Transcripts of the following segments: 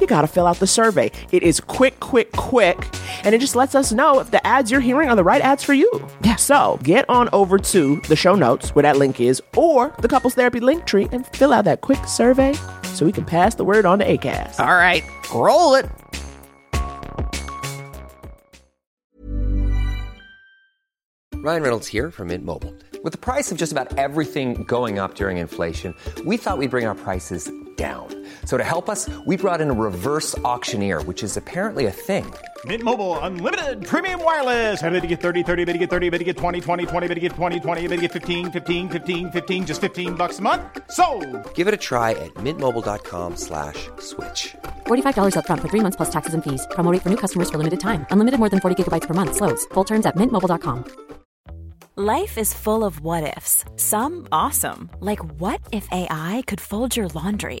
you got to fill out the survey. It is quick, quick, quick. And it just lets us know if the ads you're hearing are the right ads for you. Yeah. So get on over to the show notes where that link is or the couples therapy link tree and fill out that quick survey so we can pass the word on to ACAST. All right, roll it. Ryan Reynolds here from Mint Mobile. With the price of just about everything going up during inflation, we thought we'd bring our prices down. So to help us, we brought in a reverse auctioneer, which is apparently a thing. Mint Mobile unlimited premium wireless. Ready to get 30, 30, bit to get 30, bit to get 20, 20, 20, bit to get 20, 20, bit to get 15, 15, 15, 15 just 15 bucks a month. So, Give it a try at mintmobile.com slash switch. $45 upfront for three months plus taxes and fees. Promo rate for new customers for limited time. Unlimited more than 40 gigabytes per month. Slows. Full terms at mintmobile.com. Life is full of what ifs. Some awesome, like what if AI could fold your laundry?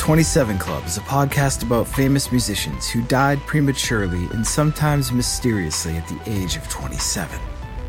27 Club is a podcast about famous musicians who died prematurely and sometimes mysteriously at the age of 27.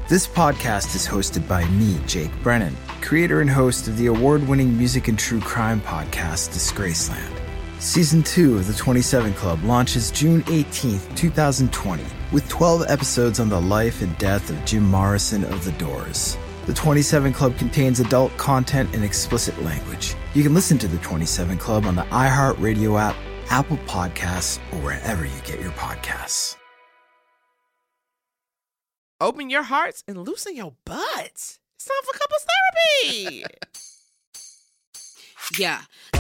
This podcast is hosted by me, Jake Brennan, creator and host of the award winning music and true crime podcast, Disgraceland. Season 2 of The 27 Club launches June 18th, 2020, with 12 episodes on the life and death of Jim Morrison of The Doors. The 27 Club contains adult content and explicit language. You can listen to The 27 Club on the iHeartRadio app, Apple Podcasts, or wherever you get your podcasts. Open your hearts and loosen your butts. It's time for couples therapy. Yeah,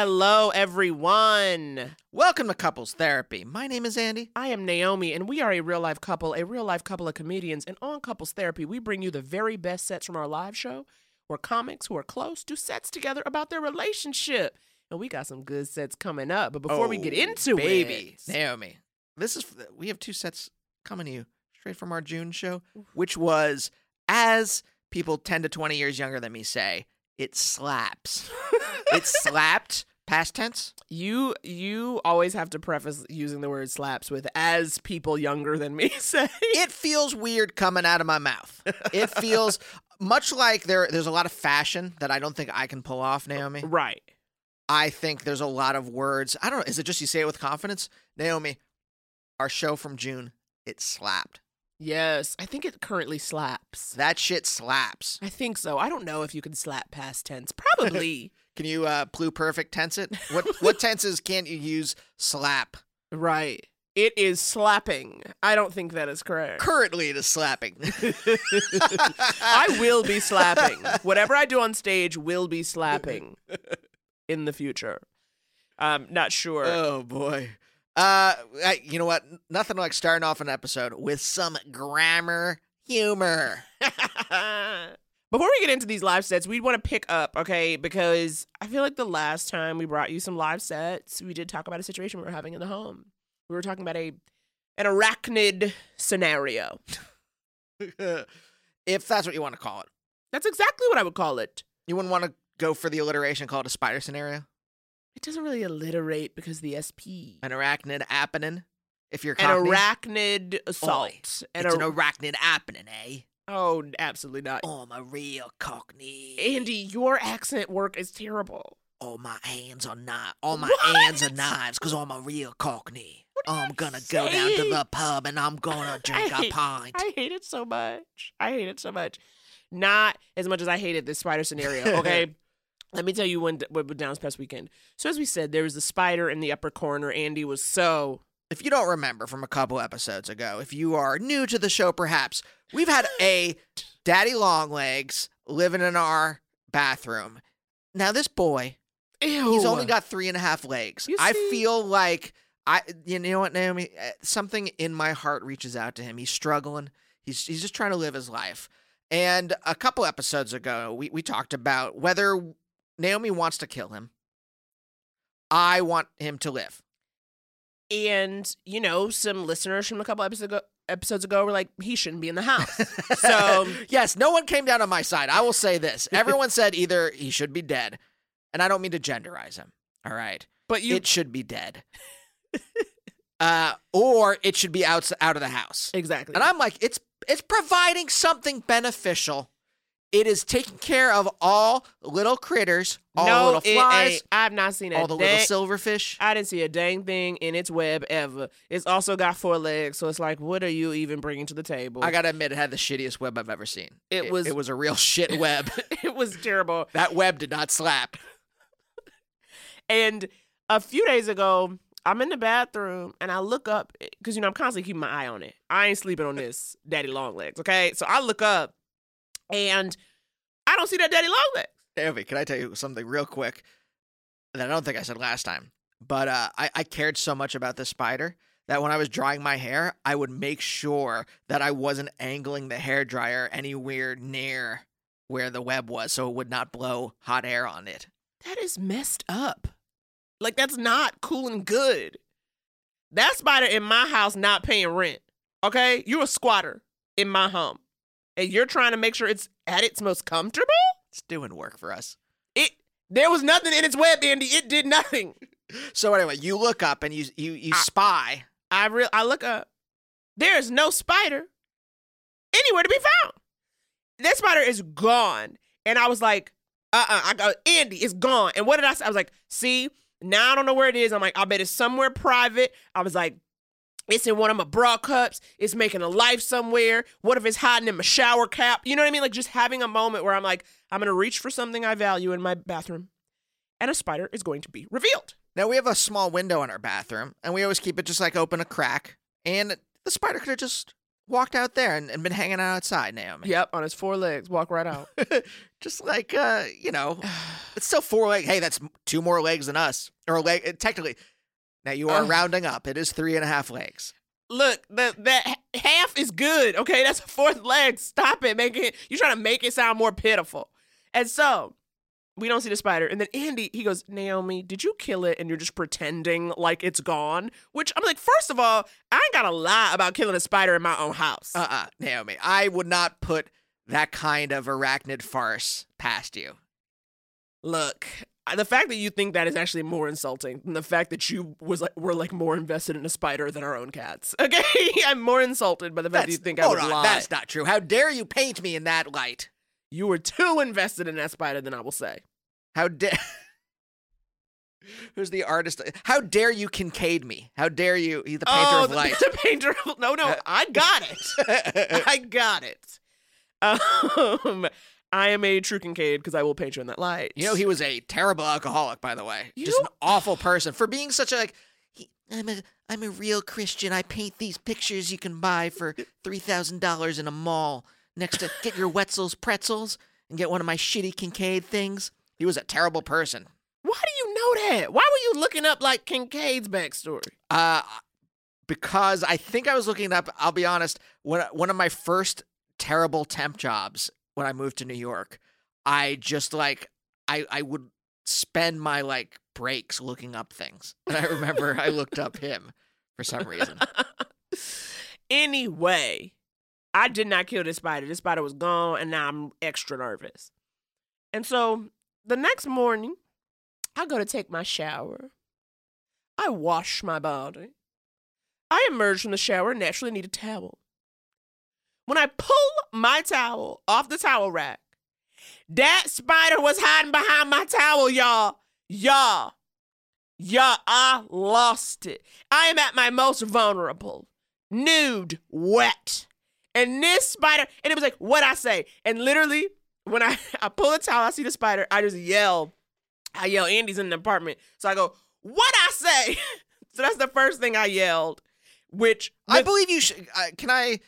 Hello, everyone. Welcome to Couples Therapy. My name is Andy. I am Naomi, and we are a real life couple, a real life couple of comedians. And on Couples Therapy, we bring you the very best sets from our live show where comics who are close do sets together about their relationship. And we got some good sets coming up. But before we get Oh, into baby, it, Naomi, this is we have two sets coming to you straight from our June show, which was as people ten to twenty years younger than me say, it slaps. it slapped. Past tense. you you always have to preface using the word slaps with as people younger than me say. It feels weird coming out of my mouth. It feels much like there. There's a lot of fashion that I don't think I can pull off, Naomi. right. I think there's a lot of words. I don't know. Is it just you say it with confidence, Naomi? Our show from June, it slapped. Yes, I think it currently slaps. That shit slaps. I think so. I don't know if you can slap past tense. Probably. Can you uh pluperfect tense it? What what tenses can't you use slap? right. It is slapping. I don't think that is correct. Currently it is slapping. I will be slapping. Whatever I do on stage will be slapping in the future. Um, not sure. oh boy. Uh I, you know what? Nothing like starting off an episode with some grammar humor. Before we get into these live sets, we want to pick up, okay? Because I feel like the last time we brought you some live sets, we did talk about a situation we were having in the home. We were talking about a an arachnid scenario. if that's what you want to call it. That's exactly what I would call it. You wouldn't want to go for the alliteration, call it a spider scenario? It doesn't really alliterate because the SP. An arachnid appenin? If you're An arachnid assault. Oi, it's an arachnid appenin, eh? oh, absolutely not. Oh, I'm a real cockney. Andy, your accent work is terrible. All my hands are knives. All my What? hands are knives, cause I'm a real cockney. I'm gonna go down to the pub and I'm gonna drink I a hate- pint. I hate it so much. I hate it so much. Not as much as I hated this spider scenario. Okay. Let me tell you when, what went down this past weekend. So as we said, there was a spider in the upper corner. Andy was so If you don't remember from a couple episodes ago, if you are new to the show, perhaps, we've had a daddy longlegs living in our bathroom. Now, this boy, ew. he's only got three and a half legs. I feel like I, you know what, Naomi? Uh, Something in my heart reaches out to him. He's struggling. He's he's just trying to live his life. And a couple episodes ago, we we talked about whether Naomi wants to kill him. I want him to live. and you know some listeners from a couple episodes ago, episodes ago were like he shouldn't be in the house. so yes, no one came down on my side. I will say this. Everyone said either he should be dead, and I don't mean to genderize him. All right. but you it should be dead. uh, or it should be out, out of the house. exactly. And I'm like, it's it's providing something beneficial. It is taking care of all little critters, all no, little it flies, ain't. I've not seen a all the little silverfish. I didn't see a dang thing in its web ever. It's also got four legs, so it's like, what are you even bringing to the table? I gotta admit, it had the shittiest web I've ever seen. It was- it was a real shit web. it was terrible. that web did not slap. And a few days ago, I'm in the bathroom and I look up because you know I'm constantly keeping my eye on it. I ain't sleeping on this daddy long legs, okay? So I look up and I don't see that daddy long legs. Naomi, can I tell you something real quick that I don't think I said last time? But uh, I, I cared so much about this spider that when I was drying my hair, I would make sure that I wasn't angling the hair dryer anywhere near where the web was so it would not blow hot air on it. That is messed up. Like that's not cool and good. That spider in my house not paying rent. Okay? You're a squatter in my home. And you're trying to make sure it's at its most comfortable? It's doing work for us. It there was nothing in its web, Andy. It did nothing. So anyway, you look up and you you you I- spy. I real I look up. There is no spider anywhere to be found. That spider is gone. And I was like, uh-uh. I go, Andy, it's gone. And what did I say? I was like, see, now I don't know where it is. I'm like, I bet it's somewhere private. I was like, it's in one of my bra cups. It's making a life somewhere. What if it's hiding in my shower cap? You know what I mean? Like just having a moment where I'm like, I'm gonna reach for something I value in my bathroom, and a spider is going to be revealed. Now we have a small window in our bathroom, and we always keep it just like open a crack. And the spider could have just walked out there and, and been hanging out outside, Naomi. Yep, on his four legs, walk right out. just like uh, you know, it's still four legs. Hey, that's two more legs than us, or a leg. Technically, now you are Ugh. rounding up. It is three and a half legs. Look, the that half is good. Okay, that's a fourth leg. Stop it, making it. You're trying to make it sound more pitiful. And so we don't see the spider. And then Andy, he goes, Naomi, did you kill it? And you're just pretending like it's gone. Which I'm like, first of all, I ain't gotta lie about killing a spider in my own house. Uh, uh Naomi, I would not put that kind of arachnid farce past you. Look, the fact that you think that is actually more insulting than the fact that you was like were like more invested in a spider than our own cats. Okay, I'm more insulted by the fact that you think I would on, lie. that's not true. How dare you paint me in that light? You were too invested in that spider than I will say. How dare? Who's the artist? How dare you Kinkade me? How dare you? He's the painter oh, of the, light. the painter of no, no, I got it. I got it. Um, I am a true Kinkade because I will paint you in that light. You know, he was a terrible alcoholic, by the way. You Just an don't- awful person for being such a like. He, I'm a I'm a real Christian. I paint these pictures you can buy for three thousand dollars in a mall next to get your Wetzel's pretzels and get one of my shitty Kinkade things. He was a terrible person. Why do you know that? Why were you looking up like Kinkade's backstory? Uh, because I think I was looking up. I'll be honest. When one of my first terrible temp jobs when I moved to New York, I just like I I would spend my like breaks looking up things, and I remember I looked up him for some reason. Anyway, I did not kill this spider. This spider was gone, and now I'm extra nervous. And so the next morning, I go to take my shower. I wash my body. I emerge from the shower and naturally need a towel. When I pull my towel off the towel rack, that spider was hiding behind my towel, y'all. Y'all. Y'all, I lost it. I am at my most vulnerable, nude, wet. And this spider, and it was like, what I say. And literally, when I, I pull the towel, I see the spider, I just yell. I yell, Andy's in the apartment. So I go, what I say? so that's the first thing I yelled, which I believe you should. Uh, can I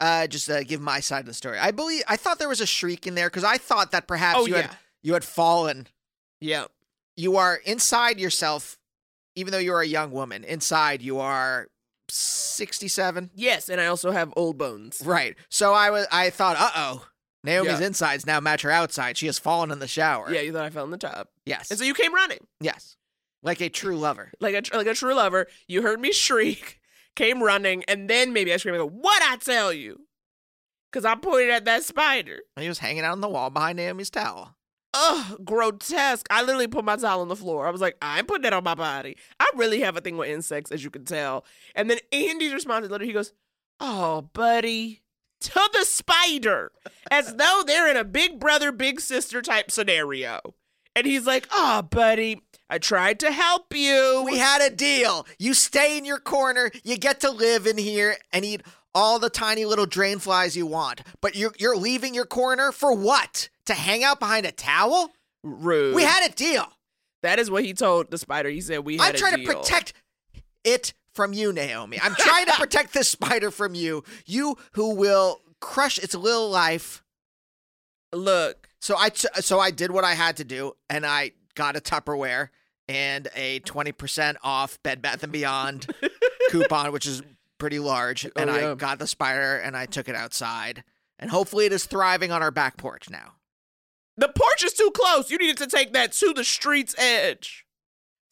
uh, just uh, give my side of the story? I believe I thought there was a shriek in there because I thought that perhaps Oh, you had you had fallen. yeah. You are inside yourself, even though you are a young woman. Inside, you are sixty-seven. Yes, and I also have old bones. Right. So I was. I thought, uh oh, Naomi's Yeah. insides now match her outside. She has fallen in the shower. Yeah, you thought I fell in the tub. Yes. And so you came running. yes. Like a true lover. like a like a true lover. You heard me shriek, came running, and then maybe I screamed, I go, "What I tell you?" Because I pointed at that spider. And he was hanging out on the wall behind Naomi's towel. Ugh, grotesque. I literally put my towel on the floor. I was like, I ain't putting that on my body. I really have a thing with insects, as you can tell. And then Andy's response is literally, he goes, "Oh, buddy." To the spider, as though they're in a big brother, big sister type scenario. And he's like, Oh, buddy, I tried to help you. We had a deal. You stay in your corner. You get to live in here and eat all the tiny little drain flies you want. But you're you're leaving your corner for what? To hang out behind a towel? rude. We had a deal. That is what he told the spider. He said we had I'm trying to protect it from you, Naomi. I'm trying to protect this spider from you. You who will crush its little life. Look, So I t- so I did what I had to do, and I got a Tupperware and a twenty percent off Bed Bath and Beyond coupon, which is pretty large. And Oh, yeah. I got the spider and I took it outside, and hopefully it is thriving on our back porch now. the porch is too close. You needed to take that to the street's edge.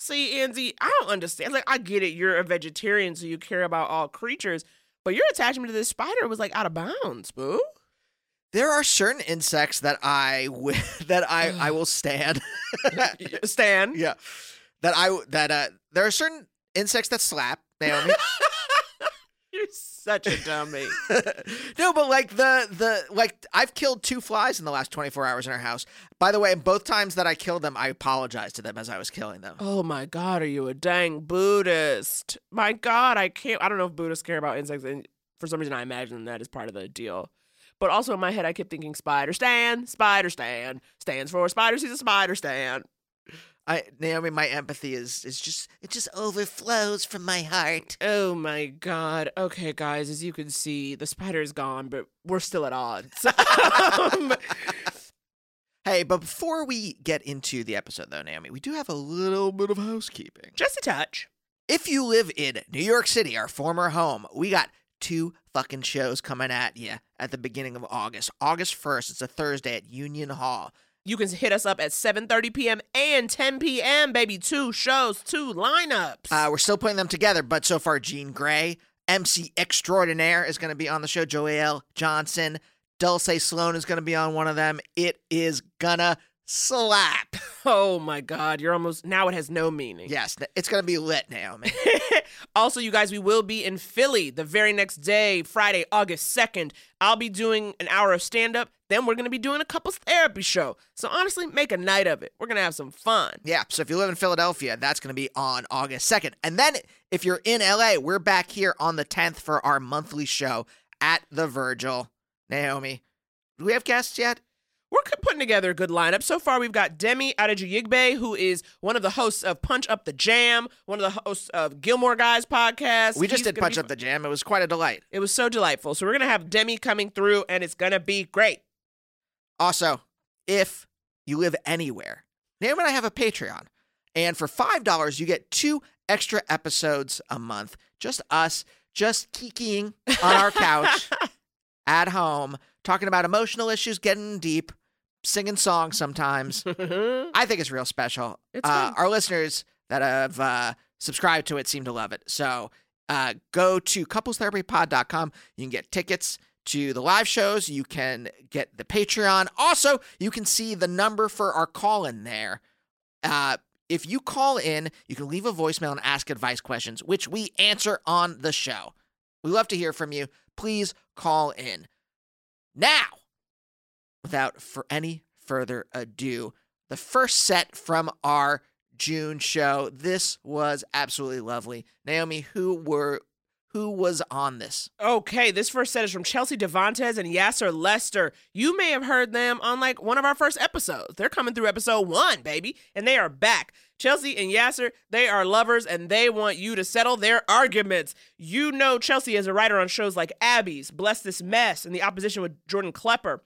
See, Andy, I don't understand. Like, I get it. You're a vegetarian, so you care about all creatures, but your attachment to this spider was like out of bounds, boo. There are certain insects that I that I I will stand. Stan. yeah, that I that uh there are certain insects that slap Naomi. You're such a dummy. no, but like the the like I've killed two flies in the last 24 hours in our house. By the way, both times that I killed them, I apologized to them as I was killing them. oh my God, are you a dang Buddhist? My God, I can't. I don't know if Buddhists care about insects, and for some reason, I imagine that is part of the deal. But also in my head, I kept thinking Spider Stan, Spider Stan stands for Spider sees a Spider Stan. I Naomi, my empathy is is just it just overflows from my heart. Oh my God. Okay, guys, as you can see, the spider is gone, but we're still at odds. Um, Hey, but before we get into the episode though, Naomi, we do have a little bit of housekeeping. just a touch. If you live in New York City, our former home, we got two fucking shows coming at you at the beginning of August. August 1st, it's a Thursday at Union Hall. You can hit us up at 7:30 p.m. and 10 p.m. Baby, two shows, two lineups. Uh, we're still putting them together, but so far, Jean Grae, MC Extraordinaire is going to be on the show. Joyelle Johnson, Dulce Sloan is going to be on one of them. It is gonna slap. oh my God, you're almost now. It has no meaning. Yes, it's going to be lit, Naomi. also, you guys, we will be in Philly the very next day, Friday, August 2nd. I'll be doing an hour of stand up. Then we're going to be doing a couples therapy show. So, honestly, make a night of it. We're going to have some fun. Yeah, so if you live in Philadelphia, that's going to be on August 2nd. And then if you're in LA, we're back here on the 10th for our monthly show at the Virgil. Naomi, do we have guests yet? We're putting together a good lineup. So far, we've got Demi Adejuyigbe, who is one of the hosts of Punch Up the Jam, one of the hosts of Gilmore Guys podcast. We just He's did Punch Up the Jam. It was quite a delight. It was so delightful. So we're gonna have Demi coming through, and it's gonna be great. Also, if you live anywhere, Naomi and I have a Patreon. And for $5, you get two extra episodes a month. Just us, just kikiing on our couch at home, talking about emotional issues, getting deep, singing songs sometimes. I think it's real special. It's uh, our listeners that have uh, subscribed to it seem to love it. So uh, go to couplestherapypod.com. You can get tickets to the live shows. You can get the Patreon. Also, you can see the number for our call in there. Uh, if you call in, you can leave a voicemail and ask advice questions, which we answer on the show. We love to hear from you. Please call in. Now, without for any further ado, the first set from our June show. This was absolutely lovely. Naomi, who were who was on this? Okay, this first set is from Chelsea Devantez and Yassir Lester. You may have heard them on like one of our first episodes. They're coming through episode one, baby, and they are back. Chelsea and Yassir, they are lovers and they want you to settle their arguments. You know Chelsea as a writer on shows like Abby's, Bless This Mess, and the opposition with Jordan Klepper.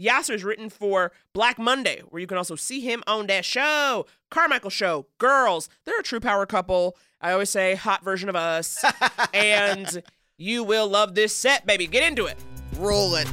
Yassir is written for Black Monday, where you can also see him on that show. Carmichael Show, Girls. They're a true power couple. I always say hot version of us. and you will love this set, baby. Get into it. Roll it.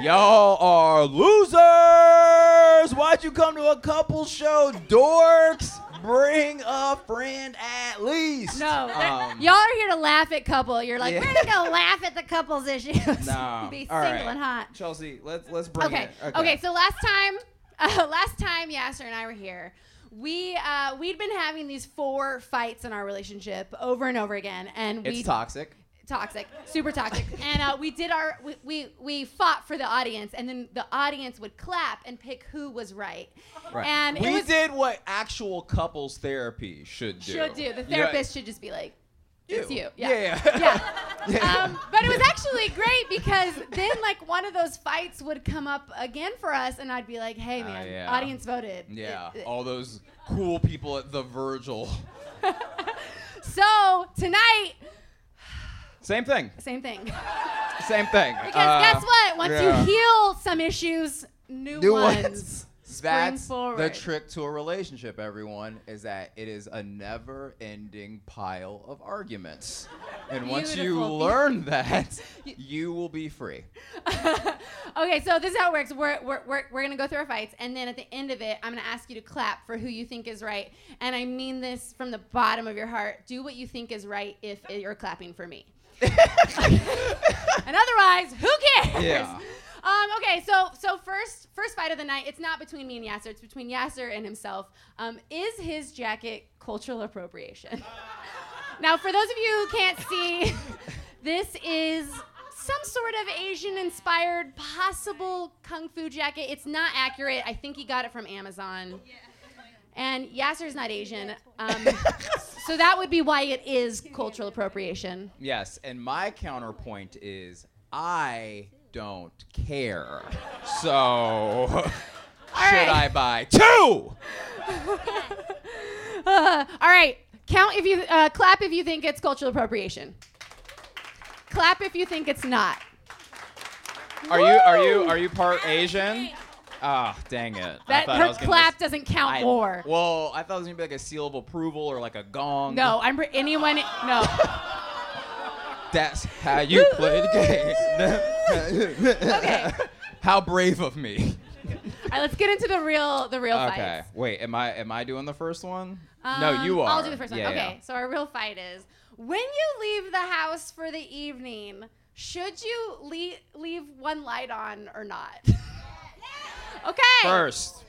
Y'all are losers! Why'd you come to a couple show, dorks? Bring a friend at least. No, Um, y'all are here to laugh at couple. You're like, Yeah. we're gonna go laugh at the couple's issues. No. Be All single right. and hot. Chelsea, let's let's bring Okay. it. okay. So last time, uh, last time Yassir and I were here, we uh, we'd been having these four fights in our relationship over and over again, and we it's toxic. Toxic, super toxic. and uh, we did our we, we we fought for the audience, and then the audience would clap and pick who was right. Right. And we was did what actual couples therapy should do. should do. The You know, therapist should just be like, it's you. Yeah. Yeah. yeah. Um, but it was actually great because then like one of those fights would come up again for us, and I'd be like, "Hey man, Uh, yeah. audience voted." Yeah. It- it- All those cool people at the Virgil. so tonight, Same thing. same thing. Same thing. Because Uh, guess what? Once yeah. you heal some issues, new, New ones. ones. spring That's the trick to a relationship, everyone, is that it is a never ending pile of arguments. And once you learn that, you will be free. Okay, so this is how it works. We're, we're, we're, we're going to go through our fights, and then at the end of it, I'm going to ask you to clap for who you think is right. And I mean this from the bottom of your heart. Do what you think is right if you're clapping for me. And otherwise, who cares? Yeah. Um, okay, so so first first fight of the night. It's not between me and Yassir. It's between Yassir and himself. Um, is his jacket cultural appropriation? now, for those of you who can't see, this is some sort of Asian-inspired, possible kung fu jacket. It's not accurate. I think he got it from Amazon. And Yassir's not Asian, um, so that would be why it is cultural appropriation. Yes, and my counterpoint is I don't care. So, should right. I buy two? Uh, all right, count if you uh, clap if you think it's cultural appropriation. Clap if you think it's not. Are you are you are you part Asian? Ah, dang it. That her clap s- doesn't count I- more. Well, I thought it was gonna be like a seal of approval or like a gong. No, I'm anyone. No. That's how you play the game. Okay. How brave of me. All right, let's get into the real the real fight. Okay. Wait, am I am I doing the first one? no, Um, you are. I'll do the first one. Yeah, okay, yeah. so our real fight is when you leave the house for the evening, should you leave, leave one light on or not? okay. First.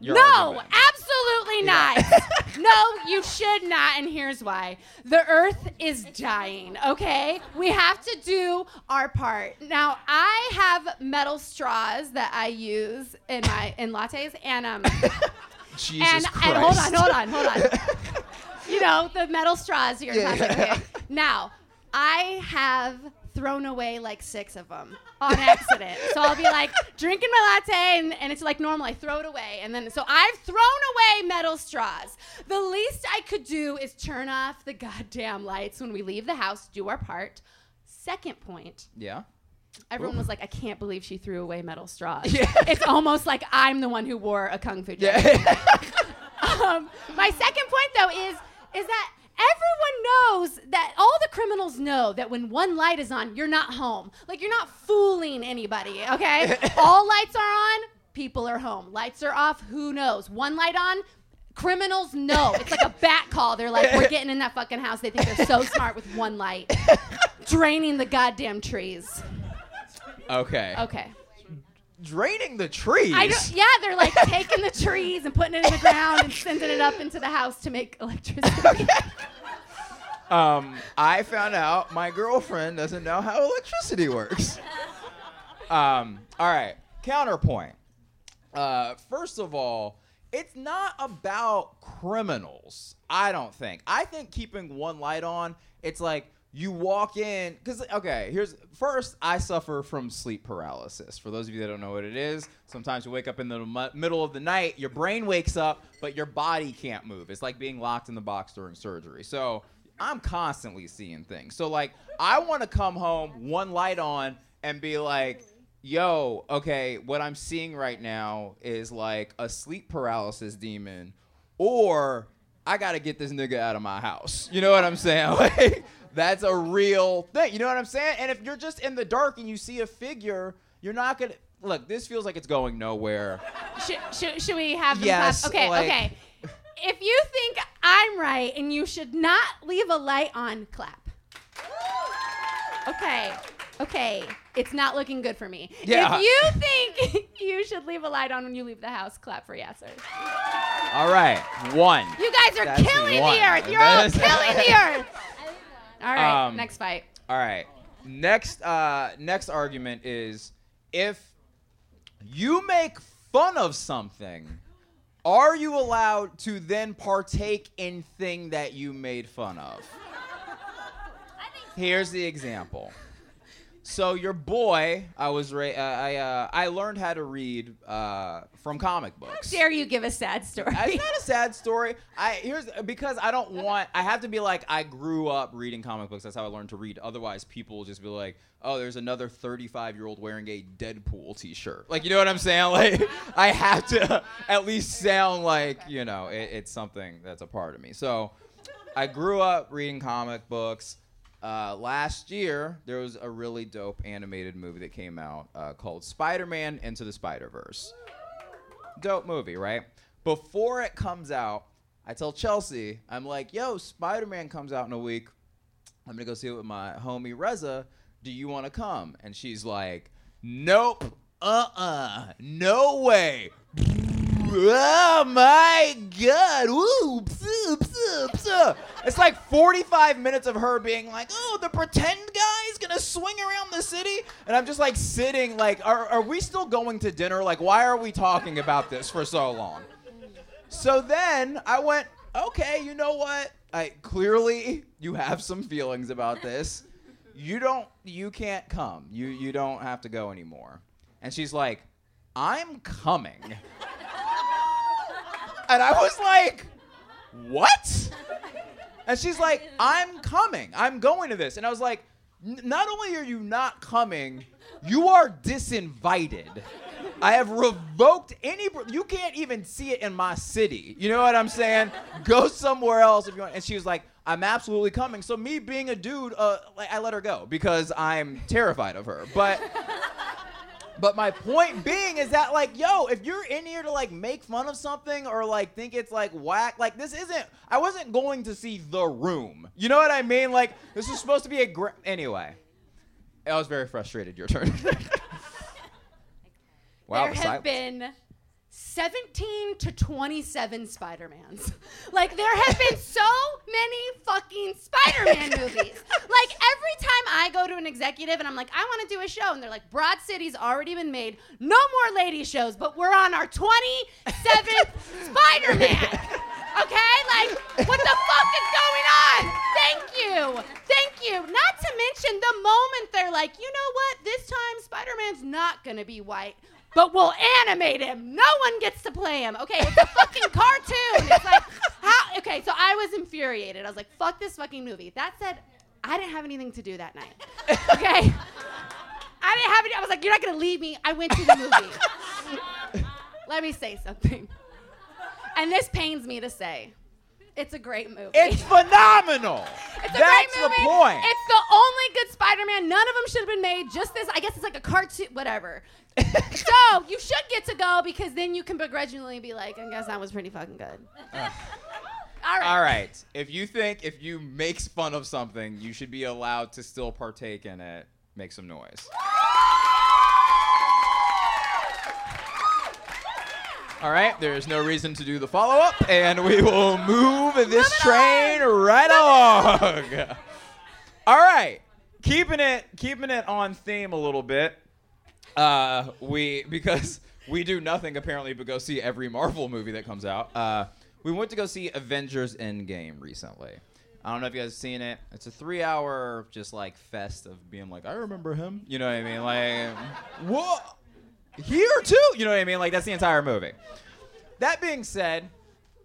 your no, argument. absolutely not. no, you should not, and here's why. The earth is dying, okay? We have to do our part. Now, I have metal straws that I use in my in lattes, and um Jesus and, Christ. and hold on, hold on, hold on. you know, the metal straws you're Yeah. tossing, okay? Now, I have thrown away like six of them on accident. so I'll be like drinking my latte and, and it's like normal. I throw it away. And then, so I've thrown away metal straws. The least I could do is turn off the goddamn lights when we leave the house, do our part. Second point. Yeah. Everyone Ooh. was like, I can't believe she threw away metal straws. Yeah. It's almost like I'm the one who wore a kung fu jacket. um, my second point, though, is is that everyone knows that all the criminals know that when one light is on, you're not home. Like you're not fooling anybody. Okay, all lights are on. People are home. Lights are off. Who knows? One light on. Criminals know. It's like a bat call. They're like, we're getting in that fucking house. They think they're so smart with one light, draining the goddamn trees. Okay. Okay. Draining the trees. I don't, yeah, they're like taking the trees and putting it in the ground and sending it up into the house to make electricity. Um, I found out my girlfriend doesn't know how electricity works. Um, all right. Counterpoint. Uh, first of all, it's not about criminals. I don't think. I think keeping one light on, it's like you walk in because okay here's first i suffer from sleep paralysis for those of you that don't know what it is sometimes you wake up in the middle of the night your brain wakes up but your body can't move it's like being locked in the box during surgery so i'm constantly seeing things so like i want to come home one light on and be like yo okay what i'm seeing right now is like a sleep paralysis demon or I gotta get this nigga out of my house. You know what I'm saying? Like, that's a real thing. You know what I'm saying? And if you're just in the dark and you see a figure, you're not gonna look. This feels like it's going nowhere. should, should, should we have them Yes, clap? Okay, like- okay. If you think I'm right and you should not leave a light on, clap. Okay, okay. It's not looking good for me. Yeah. If you think you should leave a light on when you leave the house, clap for Yassir. All right, one. You guys are That's killing one. the earth. You're all killing the earth. All right, Um, next fight. All right. Next uh next argument is if you make fun of something, are you allowed to then partake in thing that you made fun of? Here's the example. So your boy, I was ra- uh, I uh, I learned how to read uh, from comic books. How Dare you give a sad story? It's not a sad story. I here's because I don't want. I have to be like I grew up reading comic books. That's how I learned to read. Otherwise, people will just be like, "Oh, there's another 35 year old wearing a Deadpool T-shirt." Like, you know what I'm saying? Like, I have to at least sound like you know it, it's something that's a part of me. So, I grew up reading comic books. Uh, last year, there was a really dope animated movie that came out uh, called Spider-Man Into the Spider-Verse dope movie, right? Before it comes out, I tell Chelsea, I'm like, yo, Spider Man comes out in a week. I'm gonna go see it with my homie Reza. Do you wanna come? And she's like, nope, uh uh, no way. Oh my god. Psu. It's like 45 minutes of her being like, oh, the pretend guy's gonna swing around the city. And I'm just like sitting, like, are, are we still going to dinner? Like, why are we talking about this for so long? So then I went, okay, you know what? I clearly you have some feelings about this. You don't you can't come. You you don't have to go anymore. And she's like, I'm coming. And I was like, what? And she's like, I'm coming. I'm going to this. And I was like, not only are you not coming, you are disinvited. I have revoked any. You can't even see it in my city. You know what I'm saying? Go somewhere else if you want. And she was like, I'm absolutely coming. So me being a dude, uh, I let her go because I'm terrified of her. But. But my point being is that like, yo, if you're in here to like make fun of something or like think it's like whack, like this isn't. I wasn't going to see The Room. You know what I mean? Like this is supposed to be a gra- anyway. I was very frustrated. Your turn. wow. there the have sil- been 17 to 27 Spider-Mans. like there have been so many fucking Spider-Man movies. Like every time I go to an executive and I'm like, I want to do a show, and they're like, Broad City's already been made. No more lady shows, but we're on our 27th Spider-Man. Okay? Like, what the fuck is going on? Thank you. Thank you. Not to mention the moment they're like, you know what? This time Spider-Man's not gonna be white. But we'll animate him. No one gets to play him. Okay, it's a fucking cartoon. It's like, how? Okay, so I was infuriated. I was like, fuck this fucking movie. That said, I didn't have anything to do that night. Okay? I didn't have any. I was like, you're not gonna leave me. I went to the movie. Let me say something. And this pains me to say. It's a great movie. It's phenomenal. It's a That's great movie. the point. It's the only good Spider-Man. None of them should have been made. Just this. I guess it's like a cartoon. Whatever. So you should get to go because then you can begrudgingly be like, I guess that was pretty fucking good. All right. All right. If you think if you makes fun of something, you should be allowed to still partake in it. Make some noise. All right, there's no reason to do the follow up, and we will move this train right along. All right, keeping it keeping it on theme a little bit. Uh, we because we do nothing apparently but go see every Marvel movie that comes out. Uh, we went to go see Avengers Endgame recently. I don't know if you guys have seen it. It's a three-hour just like fest of being like, I remember him. You know what I mean? Like, what? Here too? You know what I mean? Like that's the entire movie. That being said,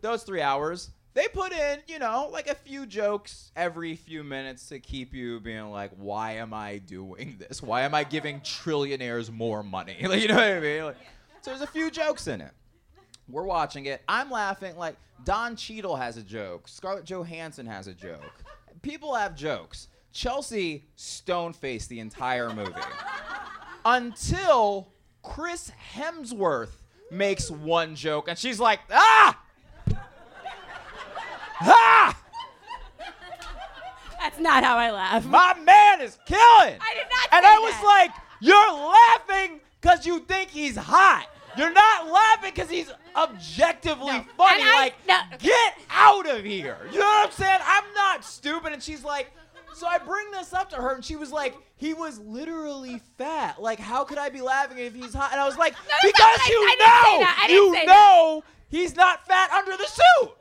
those three hours, they put in, you know, like a few jokes every few minutes to keep you being like, why am I doing this? Why am I giving trillionaires more money? Like, you know what I mean? Like, so there's a few jokes in it. We're watching it. I'm laughing. Like Don Cheadle has a joke. Scarlett Johansson has a joke. People have jokes. Chelsea stone faced the entire movie until Chris Hemsworth makes one joke, and she's like, ah, ah, That's not how I laugh. my man is killing. I did not And I was that. like, you're laughing because you think he's hot. You're not laughing because he's objectively No. funny. I- like, no. get out of here. You know what I'm saying? I'm not stupid. And she's like, so I bring this up to her, and she was like, he was literally fat. Like, how could I be laughing if he's hot? And I was like, not because you I know. I you know he's not fat under the suit.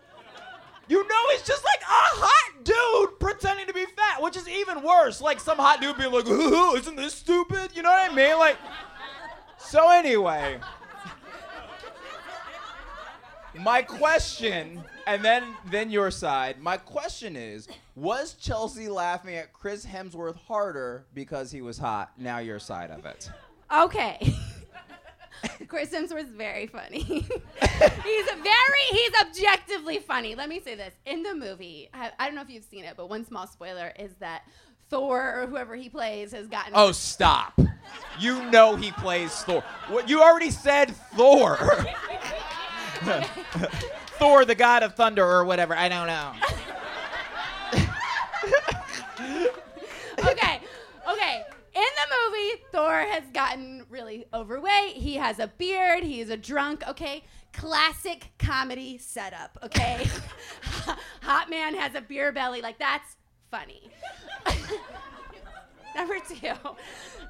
You know he's just like a hot dude pretending to be fat, which is even worse. Like some hot dude being like, "Ooh, isn't this stupid?" You know what I mean? Like, so anyway, my question, and then then your side. My question is, was Chelsea laughing at Chris Hemsworth harder because he was hot? Now your side of it. Okay. Chris Hemsworth's very funny. he's very, he's objectively funny. Let me say this. In the movie, I, I don't know if you've seen it, but one small spoiler is that Thor or whoever he plays has gotten. Oh, stop. You know he plays Thor. What you already said Thor. Thor, the god of thunder or whatever. I don't know. okay, okay. In the movie, Thor has gotten really overweight. He has a beard. He is a drunk. Okay, classic comedy setup. Okay, hot man has a beer belly. Like that's funny. Number two,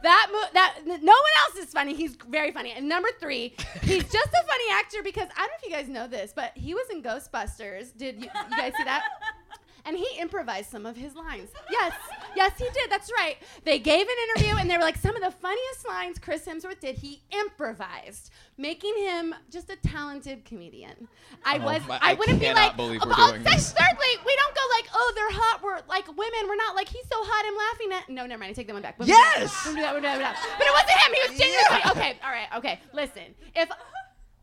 that mo- that no one else is funny. He's very funny. And number three, he's just a funny actor because I don't know if you guys know this, but he was in Ghostbusters. Did you, you guys see that? And he improvised some of his lines. Yes, yes, he did. That's right. They gave an interview and they were like, some of the funniest lines Chris Hemsworth did, he improvised, making him just a talented comedian. I Oh was, my- I, I wouldn't be like, believe oh, we're oh, doing this. Thirdly, we don't go like, oh, they're hot. We're like women. We're not like he's so hot. I'm laughing at. No, never mind. I take that one back. We'll. Yes! We'll do that. We'll do that. We'll do that. But it wasn't him. He was genuinely okay. All right. Okay. Listen. If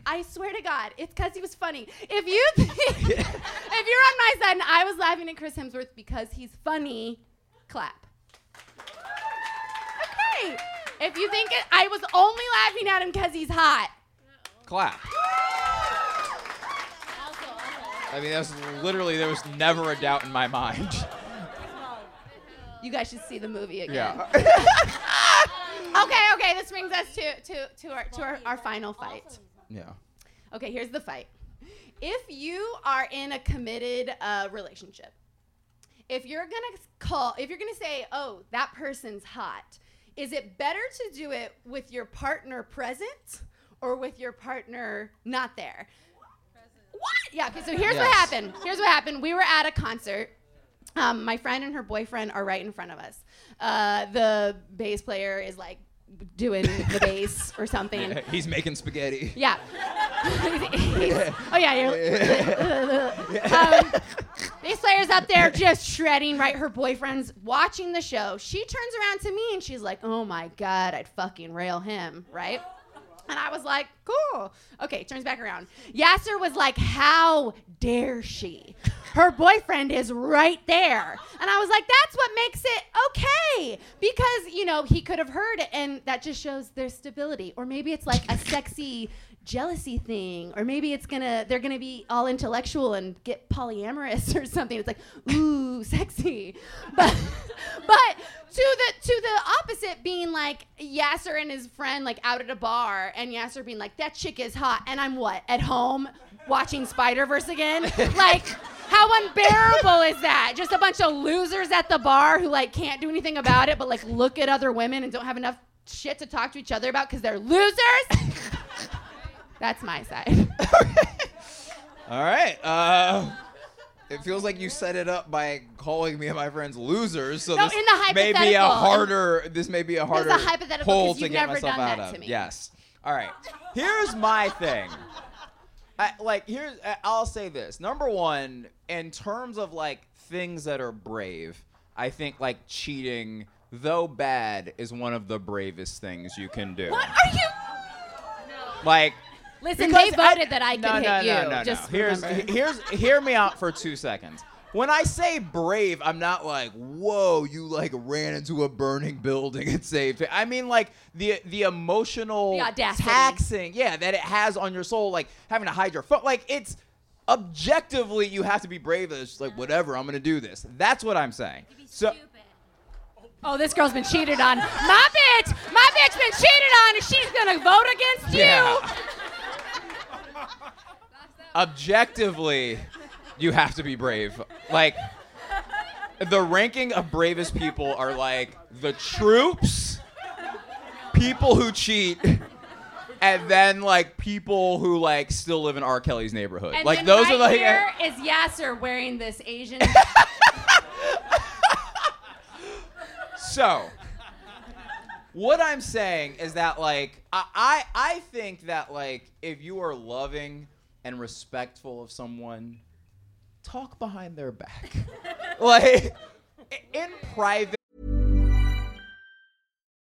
I swear to God, it's because he was funny. If you think, if you're on my side and I was laughing at Chris Hemsworth because he's funny, clap. Okay. If you think it, I was only laughing at him because he's hot, Clap. I mean, that was literally there was never a doubt in my mind. you guys should see the movie again. Yeah. Okay, okay, this brings us to to to our to our, our final fight. yeah. Okay, here's the fight. If you are in a committed uh, relationship, if you're gonna call, if you're gonna say, "Oh, that person's hot," is it better to do it with your partner present or with your partner not there? What? Yeah. Okay. So here's what happened. Here's what happened. We were at a concert. Um, my friend and her boyfriend are right in front of us. Uh, the bass player is like doing the bass or something. He's making spaghetti. Yeah. He's- oh yeah. You're, um, bass player's up there just shredding. Right. Her boyfriend's watching the show. She turns around to me and she's like, "Oh my god, I'd fucking rail him." Right. And I was like, cool. Okay, turns back around. Yassir was like, how dare she? Her boyfriend is right there. And I was like, that's what makes it okay. Because, you know, he could have heard it and that just shows their stability. Or maybe it's like a sexy jealousy thing or maybe it's gonna they're gonna be all intellectual and get polyamorous or something it's like ooh sexy but but to the to the opposite being like Yassir and his friend like out at a bar and Yassir being like that chick is hot and I'm what at home watching Spider Verse again like how unbearable is that just a bunch of losers at the bar who like can't do anything about it but like look at other women and don't have enough shit to talk to each other about because they're losers that's my side All right. Uh, it feels like you set it up by calling me and my friends losers. So No, this in the may be a harder. This may be a This is harder a hypothetical hole 'cause to you've get never myself done out of. to me. Yes. All right. Here's my thing. I, like here's I- I'll say this. Number one, in terms of like things that are brave, I think like cheating, though bad, is one of the bravest things you can do. what are you Like Listen, they voted that I could no, hit no, you. No, no, Just no. Here's, remember. here's, hear me out for two seconds. When I say brave, I'm not like, whoa, you like ran into a burning building and saved it. I mean like the the emotional The taxing, yeah, that it has on your soul, like having to hide your phone. Like it's objectively you have to be brave. It's just like whatever, I'm gonna do this. That's what I'm saying. So Oh, this girl's been cheated on. My bitch, my bitch been cheated on, and she's gonna vote against you. Yeah. objectively, you have to be brave. Like, the ranking of bravest people are like the troops, people who cheat, and then like people who like still live in R. Kelly's neighborhood. And like those right are like here is Yassir wearing this Asian. So, what I'm saying is that like I, I I think that like if you are loving and respectful of someone, talk behind their back. like in private.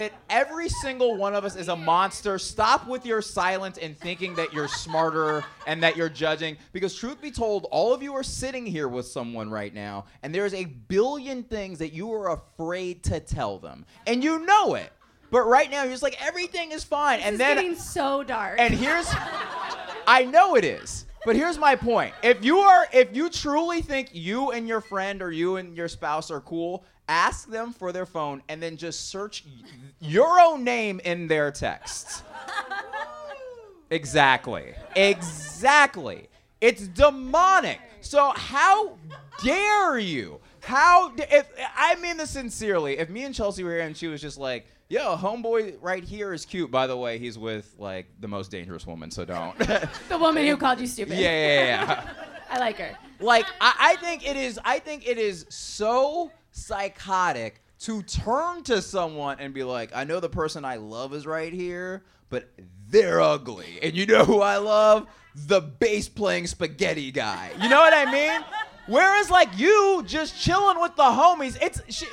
that every single one of us is a monster. Stop with your silence and thinking that you're smarter and that you're judging. Because, truth be told, all of you are sitting here with someone right now, and there's a billion things that you are afraid to tell them. And you know it. But right now, you're just like, everything is fine. This and is then. getting so dark. And here's I know it is. But here's my point. If you are if you truly think you and your friend or you and your spouse are cool, ask them for their phone and then just search your own name in their texts. Exactly. Exactly. It's demonic. So how dare you How? If I mean this sincerely, if me and Chelsea were here and she was just like, "Yo, homeboy right here is cute." By the way, he's with like the most dangerous woman, so don't. The woman who called you stupid. yeah, yeah, yeah. I like her. like I, I think it is I think it is so psychotic to turn to someone and be like, I know the person I love is right here, but they're ugly. And you know who I love? The bass playing spaghetti guy. You know what I mean? Whereas like you just chilling with the homies, it's she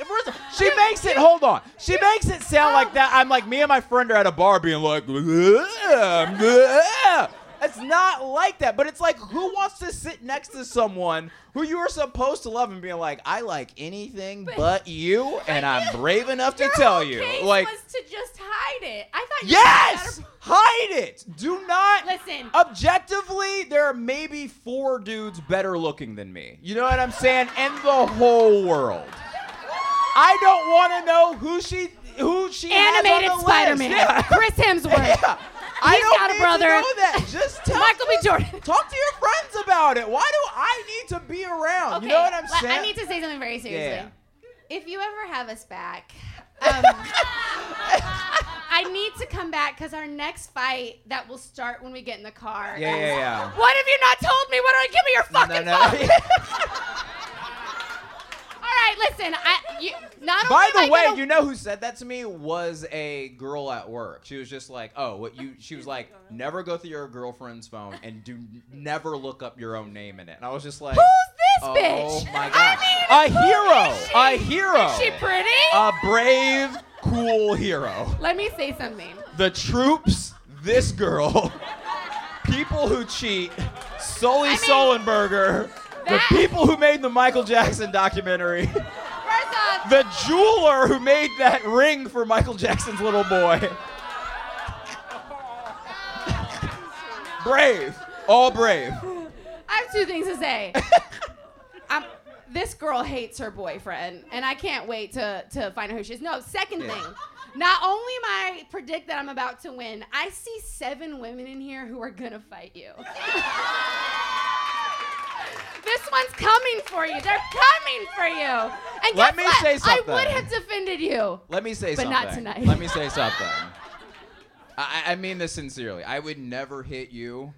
she makes it hold on. She makes it sound like that. I'm like me and my friend are at a bar being like "Ugh, ugh." It's not like that, but it's like who wants to sit next to someone who you are supposed to love and being like, I like anything but, you, and I'm brave enough to tell you. Like, was to just hide it. I thought you yes, a- hide it. Do not Listen. Objectively, there are maybe four dudes better looking than me. You know what I'm saying? In the whole world. I don't want to know who she who she Animated the. Spider-Man. Yeah. Chris Hemsworth. Yeah. I don't got a brother. to know that. Just tell Michael B. Jordan. Talk to your friends about it. Why do I need to be around? You know what I'm le- saying? I need to say something very seriously. Yeah. If you ever have us back, um, I need to come back because our next fight that will start when we get in the car. Yeah, yeah, yeah. What have you not told me? What do I give me your fucking no. phone? All right, listen. I you, not By the I way, you know who said that to me was a girl at work. She was just like, "Oh, what you?" She was like, "Never go through your girlfriend's phone and do never look up your own name in it." And I was just like, Who's this oh, bitch? my I god, mean, a hero, a hero, Is she pretty? a brave, cool hero. Let me say something. The troops, this girl, people who cheat, Sully Sullenberger, the people who made the Michael Jackson documentary. First off, The jeweler who made that ring for Michael Jackson's little boy. brave. All brave. I have two things to say. this girl hates her boyfriend, and I can't wait to, to find out who she is. No, second Yeah. thing. Not only am I predict that I'm about to win, I see seven women in here who are gonna fight you. this one's coming for you. They're coming for you. And Let me what? say I would have defended you. Let me say But something. But not tonight. Let me say something. I, I mean this sincerely. I would never hit you.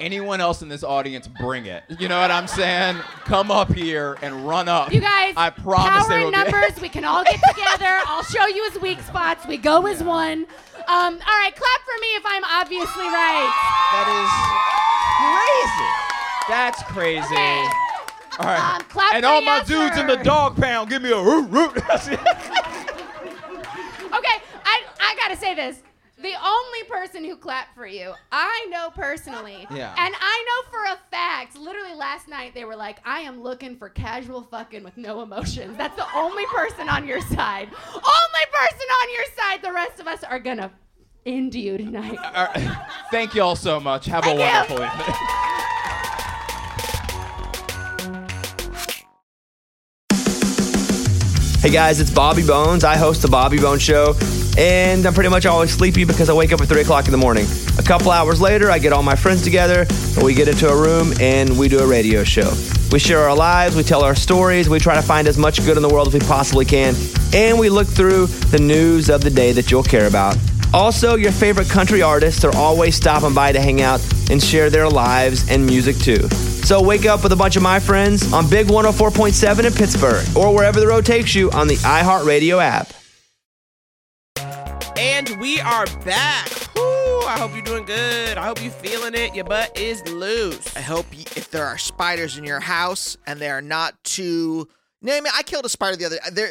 Anyone else in this audience, bring it. You know what I'm saying? Come up here and run up. You guys, I promise power they will numbers. we can all get together. I'll show you his weak spots. We go as one. Um, all right, clap for me if I'm obviously right. That is crazy. That's crazy. Okay. All right. Um, and all my dudes in the dog pound, give me a root root. Okay, I, I gotta say this. The only person who clapped for you, I know personally. Yeah. And I know for a fact, literally last night they were like, I am looking for casual fucking with no emotions. That's the only person on your side. Only person on your side. The rest of us are gonna end you tonight. Right. Thank you all so much. Have Thank a you. wonderful evening. Hey guys, it's Bobby Bones. I host the Bobby Bones Show, and I'm pretty much always sleepy because I wake up at 3 o'clock in the morning. A couple hours later, I get all my friends together, and we get into a room and we do a radio show. We share our lives, we tell our stories, we try to find as much good in the world as we possibly can, and we look through the news of the day that you'll care about. Also, your favorite country artists are always stopping by to hang out and share their lives and music too. So wake up with a bunch of my friends on Big 104.7 in Pittsburgh or wherever the road takes you on the iHeartRadio app. And we are back. I hope you're doing good. I hope you're feeling it. Your butt is loose. I hope y- if there are spiders in your house and they are not too. No, I mean, I killed a spider the other. There,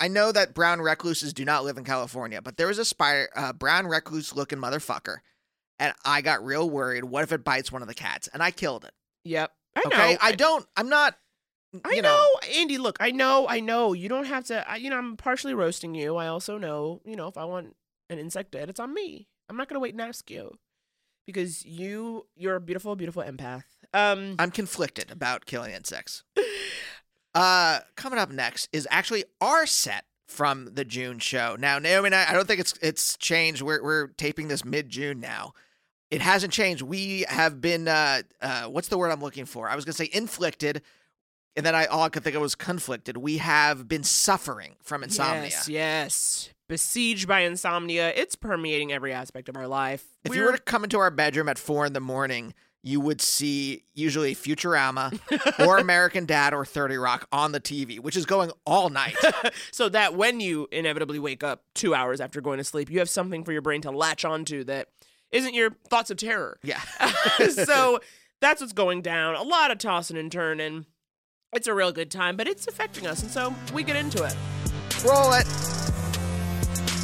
I know that brown recluses do not live in California, but there was a spider, uh, brown recluse looking motherfucker, and I got real worried. What if it bites one of the cats? And I killed it. Yep. I know. Okay, I don't. I'm not. I you know, Andy. Look, I know, I know. You don't have to. I, you know, I'm partially roasting you. I also know, you know, if I want an insect dead, it's on me. I'm not gonna wait and ask you because you, you're a beautiful, beautiful empath. Um, I'm conflicted about killing insects. Uh, coming up next is actually our set from the June show. Now, Naomi and I, I don't think it's it's changed. We're we're taping this mid June now. It hasn't changed. We have been uh uh what's the word I'm looking for? I was gonna say inflicted. and then I all I could think of was conflicted. We have been suffering from insomnia. Yes, yes. Besieged by insomnia, it's permeating every aspect of our life. If you were to come into our bedroom at four in the morning, you would see usually Futurama or American Dad or 30 Rock on the TV, which is going all night. so that when you inevitably wake up two hours after going to sleep, you have something for your brain to latch onto that isn't your thoughts of terror. Yeah. so that's what's going down. A lot of tossing and turning. It's a real good time, but it's affecting us, and so we get into it. Roll it.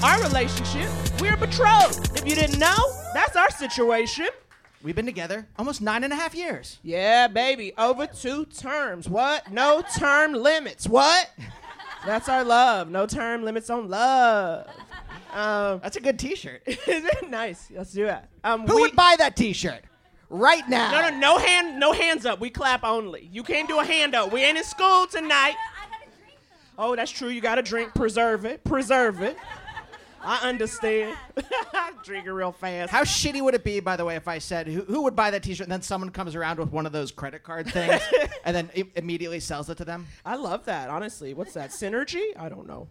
Our relationship, we're betrothed. If you didn't know, that's our situation. We've been together almost nine and a half years. Yeah, baby. Over two terms. What? No term limits. What? That's our love. No term limits on love. Um, That's a good T-shirt. is it nice? Let's do it. Um, Who we- would buy that T-shirt right now? No, no, no hand, no hands up. We clap only. You can't do a hand up. We ain't in school tonight. Oh, that's true. You got to drink. Preserve it. Preserve it. I understand. drink it real fast. How shitty would it be, by the way, if I said who, who would buy that T-shirt, and then someone comes around with one of those credit card things, and then i- immediately sells it to them? I love that. Honestly, what's that? Synergy? I don't know.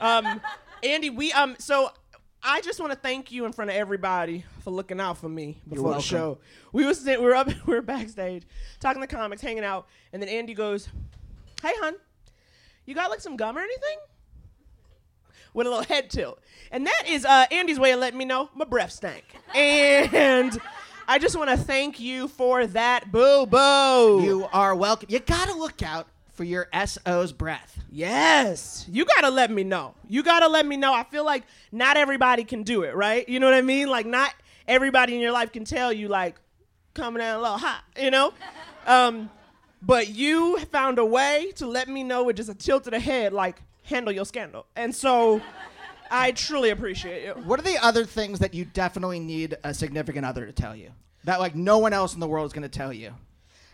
Um, Andy, we um. So I just want to thank you in front of everybody for looking out for me before the welcome. show. We was sit- we were up, we were backstage talking to comics, hanging out, and then Andy goes, "Hey, hun, you got like some gum or anything?" With a little head tilt, and that is uh, Andy's way of letting me know my breath stank, and. I just want to thank you for that, boo boo. You are welcome. You gotta look out for your SO's breath. Yes. You got to let me know. You got to let me know. I feel like not everybody can do it, right? You know what I mean? Like, not everybody in your life can tell you, like, coming down a little hot, you know? Um, but you found a way to let me know with just a tilt of the head, like, handle your scandal. And so I truly appreciate you. What are the other things that you definitely need a significant other to tell you? That like no one else in the world is gonna tell you.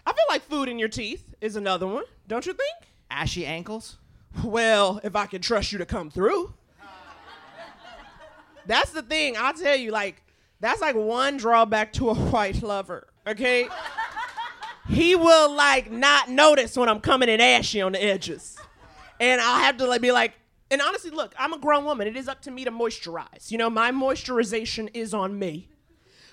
I feel like food in your teeth is another one, don't you think? Ashy ankles. Well, if I can trust you to come through. That's the thing. I'll tell you, like, that's like one drawback to a white lover, okay? he will, like, not notice when I'm coming in ashy on the edges. And I'll have to, like, be like, and honestly, look, I'm a grown woman. It is up to me to moisturize. You know, my moisturization is on me.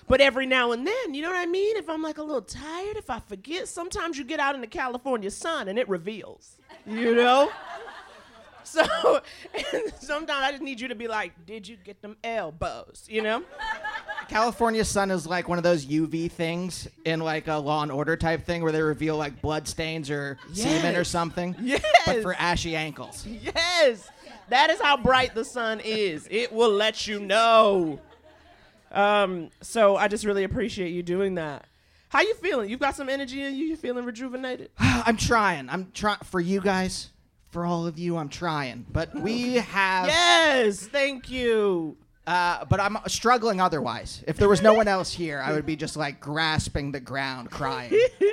But every now and then, you know what I mean? If I'm like a little tired, if I forget, sometimes you get out in the California sun and it reveals. You know? So sometimes I just need you to be like, did you get them elbows? You know? California sun is like one of those UV things in like a Law and Order type thing where they reveal like blood stains or semen or something. Yes. But for ashy ankles. Yes. That is how bright the sun is. It will let you know. Um, so I just really appreciate you doing that. How you feeling? You've got some energy in you. You feeling rejuvenated? I'm trying. I'm trying for you guys, for all of you. I'm trying, but we have. Yes, thank you. Uh, but I'm struggling otherwise. If there was no one else here, I would be just like grasping the ground, crying.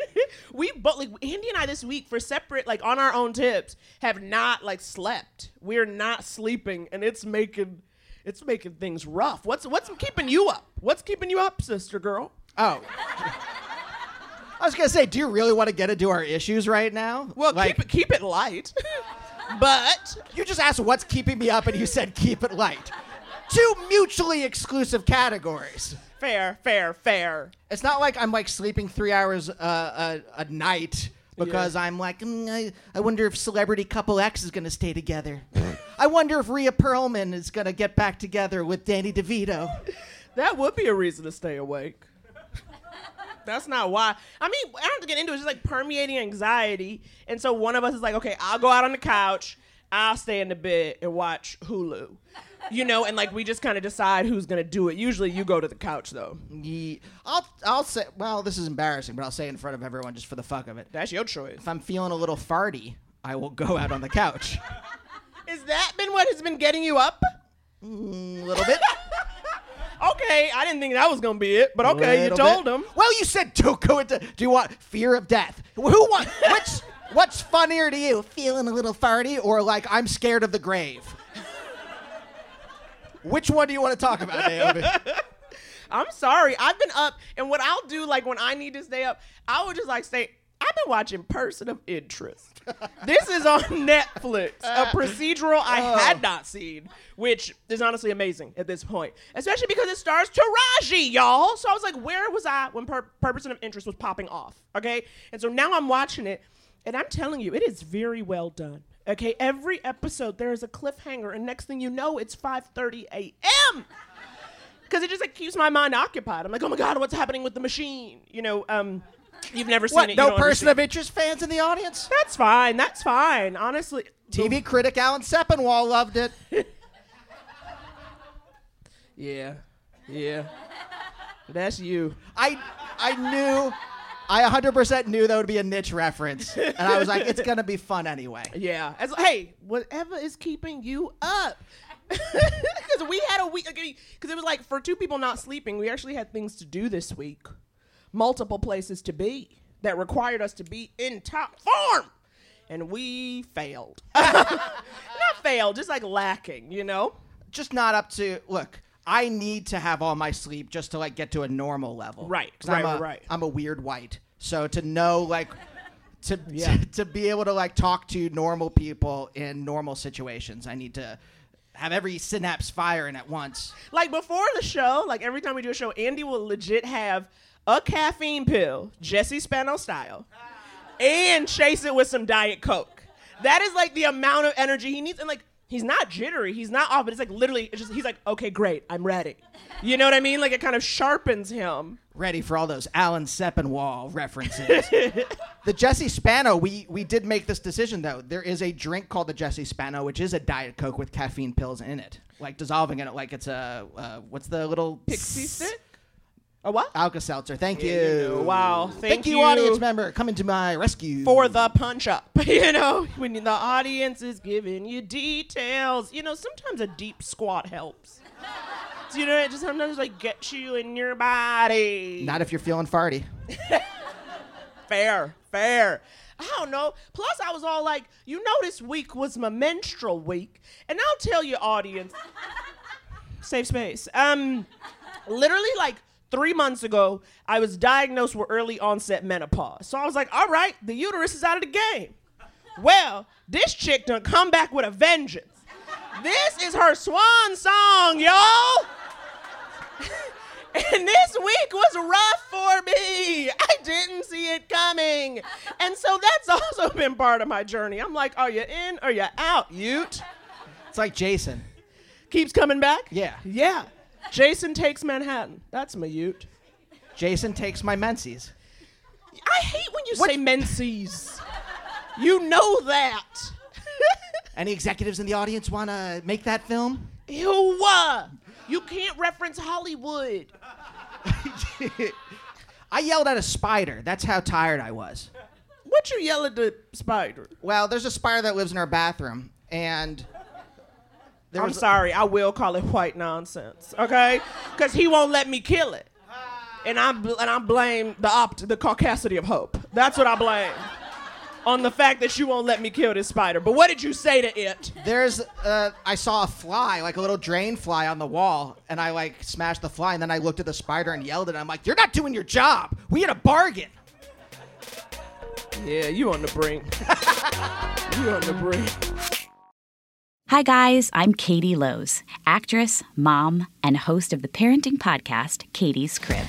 we both like Andy and I this week for separate like on our own tips have not like slept. We're not sleeping and it's making it's making things rough. What's what's keeping you up? What's keeping you up, sister girl? Oh. I was gonna say, do you really want to get into our issues right now? Well, like, keep it keep it light. but you just asked what's keeping me up, and you said keep it light. Two mutually exclusive categories. fair, fair, fair. It's not like I'm like sleeping three hours uh, a, a night because I'm like, mm, I, I wonder if celebrity couple X is gonna stay together. I wonder if Rhea Perlman is gonna get back together with Danny DeVito. That would be a reason to stay awake. That's not why. I mean, I don't have to get into it. It's just like permeating anxiety. And so one of us is like, okay, I'll go out on the couch. I'll stay in the bed and watch Hulu. You know, and like we just kind of decide who's gonna do it. Usually you go to the couch though. Ye- I'll I'll say well, this is embarrassing, but I'll say it in front of everyone just for the fuck of it. That's your choice. If I'm feeling a little farty, I will go out on the couch. Has that been what has been getting you up? Mm, a little bit. Okay, I didn't think that was gonna be it, but okay, you Little told bit. him. Well, you said don't go into. Do you want fear of death? Who want which? What's funnier to you, feeling a little farty, or like I'm scared of the grave? Which one do you want to talk about, Naomi? I'm sorry. I've been up, and what I'll do, like when I need to stay up, I will just like stay. I've been watching Person of Interest. this is on Netflix, a procedural I had not seen, which is honestly amazing at this point, especially because it stars Taraji, y'all. So I was like, where was I when per- Person of Interest was popping off? Okay, and so now I'm watching it, and I'm telling you, it is very well done. Okay, every episode there is a cliffhanger, and next thing you know, it's 5:30 a.m. Because it just like keeps my mind occupied. I'm like, oh my god, what's happening with the machine? You know, um, you've never seen What? it. you No don't person understand. of interest fans in the audience? That's fine. That's fine. Honestly, TV critic Alan Sepinwall loved it. Yeah, yeah. That's you. I I knew I 100% knew that would be a niche reference. And I was like, it's going to be fun anyway. Yeah. As, hey, whatever is keeping you up. Because we had a week, because it was like for two people not sleeping, we actually had things to do this week, multiple places to be that required us to be in top form. And we failed. not failed, just like lacking, you know? Just not up to, look, I need to have all my sleep just to like get to a normal level. Right, right, I'm a, right. I'm a weird white. So to know like, to, Yeah. to, to be able to like talk to normal people in normal situations, I need to have every synapse firing at once. Like before the show, like every time we do a show, Andy will legit have a caffeine pill, Jesse Spano style, and chase it with some Diet Coke. That is like the amount of energy he needs. And like, he's not jittery, he's not off, but it's like literally, it's just, he's like, okay, great, I'm ready. You know what I mean? Like it kind of sharpens him. Ready for all those Alan Sepinwall references. the Jesse Spano, we we did make this decision though. There is a drink called the Jesse Spano, which is a diet coke with caffeine pills in it, like dissolving in it, like it's a uh, what's the little Pixie stick? A what? Alka Seltzer. Thank you. you wow. Thank you, you. audience member, coming to my rescue for the punch up. You know, when the audience is giving you details, you know, sometimes a deep squat helps. you know, it just sometimes like gets you in your body. Not if you're feeling farty. fair, fair. I don't know. Plus, I was all like, you know, this week was my menstrual week, and I'll tell your audience, safe space. Um, literally like three months ago, I was diagnosed with early onset menopause. So I was like, all right, the uterus is out of the game. Well, this chick done come back with a vengeance. This is her swan song, y'all. And this week was rough for me. I didn't see it coming. And so that's also been part of my journey. I'm like, are you in? Are you out, Ute? It's like Jason. Keeps coming back? Yeah. Yeah. Jason takes Manhattan. That's my Ute. Jason takes my menses. I hate when you say menses. You know that. Any executives in the audience want to make that film? Ew. You can't reference Hollywood. I yelled at a spider. That's how tired I was. What you yell at the spider? Well, there's a spider that lives in our bathroom, and there I'm sorry, I will call it white nonsense, okay? Because he won't let me kill it, and I bl- and I blame the opt the caucasity of hope. That's what I blame on the fact that you won't let me kill this spider. But what did you say to it? There's, uh, I saw a fly, like a little drain fly on the wall, and I like smashed the fly, and then I looked at the spider and yelled at it. I'm like, "You're not doing your job. We had a bargain." Yeah, you on the brink. you on the brink. Hi, guys. I'm Katie Lowes, actress, mom, and host of the parenting podcast, Katie's Crib,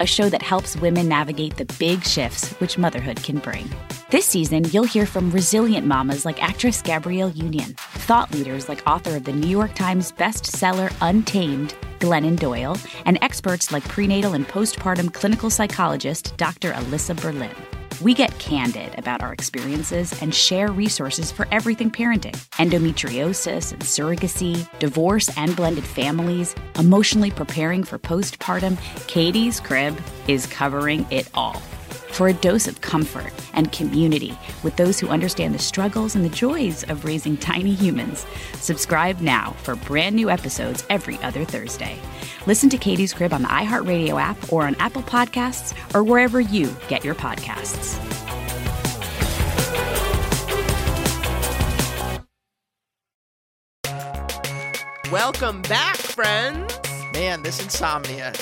a show that helps women navigate the big shifts which motherhood can bring. This season, you'll hear from resilient mamas like actress Gabrielle Union, thought leaders like author of the New York Times bestseller Untamed, Glennon Doyle, and experts like prenatal and postpartum clinical psychologist Dr. Alyssa Berlin. We get candid about our experiences and share resources for everything parenting endometriosis and surrogacy, divorce and blended families, emotionally preparing for postpartum. Katie's Crib is covering it all. For a dose of comfort and community with those who understand the struggles and the joys of raising tiny humans, subscribe now for brand new episodes every other Thursday. Listen to Katie's Crib on the iHeartRadio app or on Apple Podcasts or wherever you get your podcasts. Welcome back, friends. Man, this insomnia.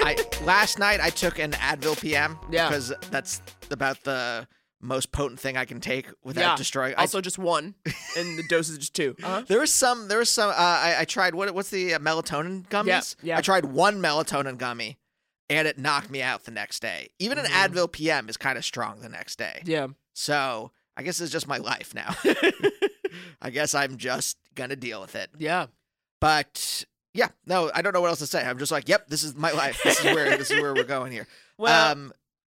I last night I took an Advil PM. Yeah. Because that's about the most potent thing I can take without yeah. destroying. I- Also, just one, and the dosage is 2 Uh-huh. There was some. There was some. Uh, I, I tried. What? What's the uh, melatonin gummies? Yeah, yeah. I tried one melatonin gummy, and it knocked me out the next day. Even an Advil PM is kind of strong the next day. Mm-hmm. Yeah. So I guess it's just my life now. I guess I'm just gonna deal with it. Yeah. But yeah, no, I don't know what else to say. I'm just like, yep, this is my life. This is where this is where we're going here. Well- um,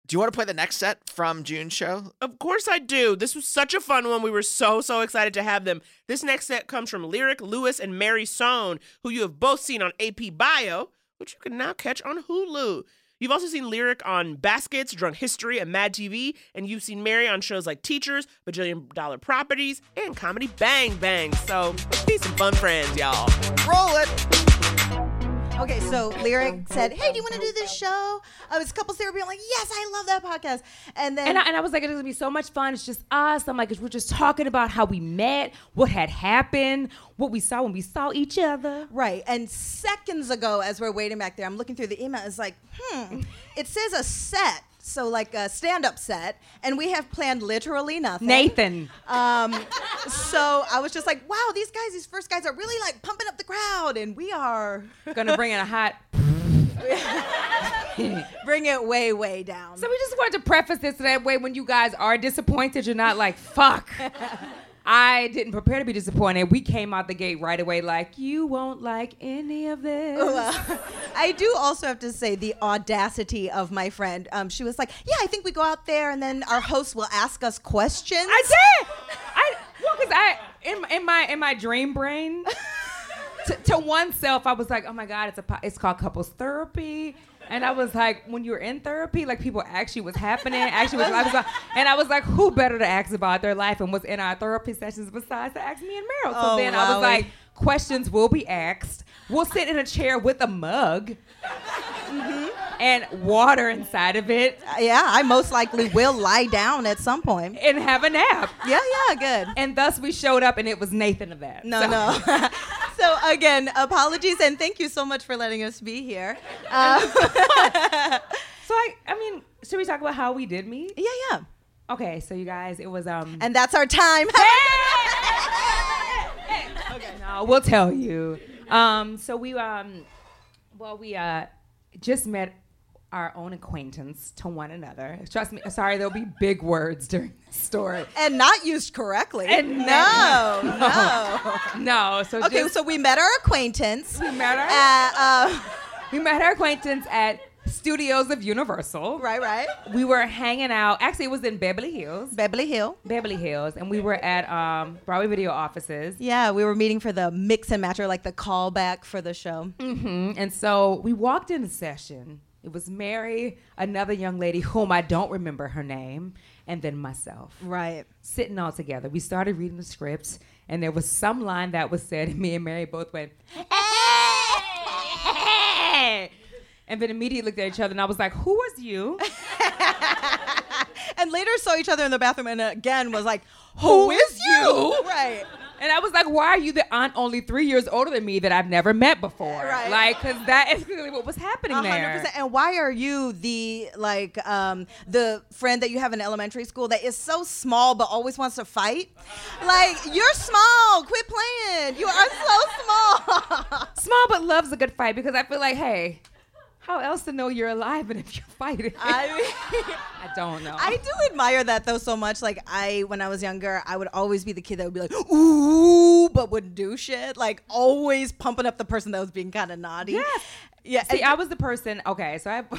do you want to play the next set from June's show? Of course I do. This was such a fun one. We were so, so excited to have them. This next set comes from Lyric Lewis and Mary Sohn, who you have both seen on AP Bio, which you can now catch on Hulu. You've also seen Lyric on Baskets, Drunk History, and Mad TV, and you've seen Mary on shows like Teachers, Bajillion Dollar Properties, and Comedy Bang Bang. So, be some fun friends, y'all. Roll it. Okay, so Lyric said, "Hey, do you want to do this show?" I was couples therapy. I'm like, "Yes, I love that podcast." And then And I, and I was like, it's gonna be so much fun. It's just us. I'm like, we're just talking about how we met, what had happened, what we saw when we saw each other. Right. And seconds ago, as we're waiting back there, I'm looking through the email. It's like, hmm, it says a set. So, like a stand up set. And we have planned literally nothing. Nathan. Um, so I was just like, wow, these guys, these first guys are really like pumping up the crowd. And we are Gonna bring in a hot. bring it way, way down. So we just wanted to preface this that way when you guys are disappointed, you're not like, fuck. I didn't prepare to be disappointed. We came out the gate right away like, you won't like any of this. Well, I do also have to say the audacity of my friend. Um, she was like, "Yeah, I think we go out there, and then our host will ask us questions." I did. I well, cause I in, in my in my dream brain, to, to oneself, I was like, oh my god, it's a po- it's called couples therapy, and I was like, when you're in therapy, like people actually was happening, actually was like, and I was like, who better to ask about their life and what's in our therapy sessions besides to ask me and Meryl? So Oh, then I was like, questions will be asked. We'll sit in a chair with a mug. Mm-hmm. And water inside of it. Yeah, I most likely will lie down at some point and have a nap. Yeah, yeah, good. And thus we showed up, and it was Nathan of that. No, So- no. so again, apologies and thank you so much for letting us be here. Uh, So I, I mean, should we talk about how we did meet? Yeah, yeah. Okay, so you guys, it was um. and that's our time. okay, no, we'll tell you. Um, so we um, well, we uh, just met our own acquaintance to one another. Trust me. Sorry, there'll be big words during this story. and not used correctly. And no, no. no. No. So Okay, just- so we met our acquaintance. We met our. At, uh, we met our acquaintance at Studios of Universal. Right, right. We were hanging out. Actually, it was in Beverly Hills. Beverly Hill. Beverly Hills, and we were at um, Broadway Video offices. Yeah, we were meeting for the mix and match or like the callback for the show. Mm-hmm. And so we walked in the session. It was Mary, another young lady whom I don't remember her name, and then myself. Right. Sitting all together. We started reading the scripts, and there was some line that was said, and me and Mary both went, and then immediately looked at each other, and I was like, Who was you? And later saw each other in the bathroom and again was like, Who Who is you? Right. And I was like, why are you the aunt only three years older than me that I've never met before? Right. Like, because that is clearly what was happening there. hundred percent. And why are you the like um the friend that you have in elementary school that is so small but always wants to fight? Like you're small. Quit playing. You are so small. Small but loves a good fight because I feel like, hey, how else to know you're alive and if you're fighting? I mean, I don't know. I do admire that though so much. Like I, when I was younger, I would always be the kid that would be like, "ooh," but wouldn't do shit. Like always pumping up the person that was being kind of naughty. Yeah, yeah. See, I was the person. Okay, so I.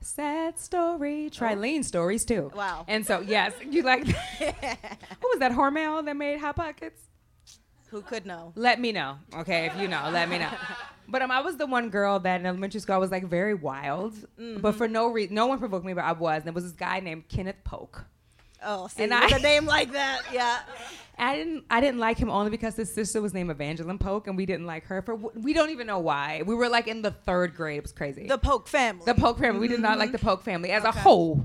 Sad story. Trilene stories too. Wow. And so yes, you like. Who was that Hormel that made Hot Pockets? Who could know? Let me know. Okay, if you know, let me know. But um, I was the one girl that in elementary school I was like very wild, but for no reason, no one provoked me, but I was. And there was this guy named Kenneth Polk. Oh, see, And with I- a name like that, yeah. I didn't. I didn't like him only because his sister was named Evangeline Polk, and we didn't like her for. We don't even know why. We were like in the third grade. It was crazy. The Polk family. The Polk family. We did not like the Polk family as a whole,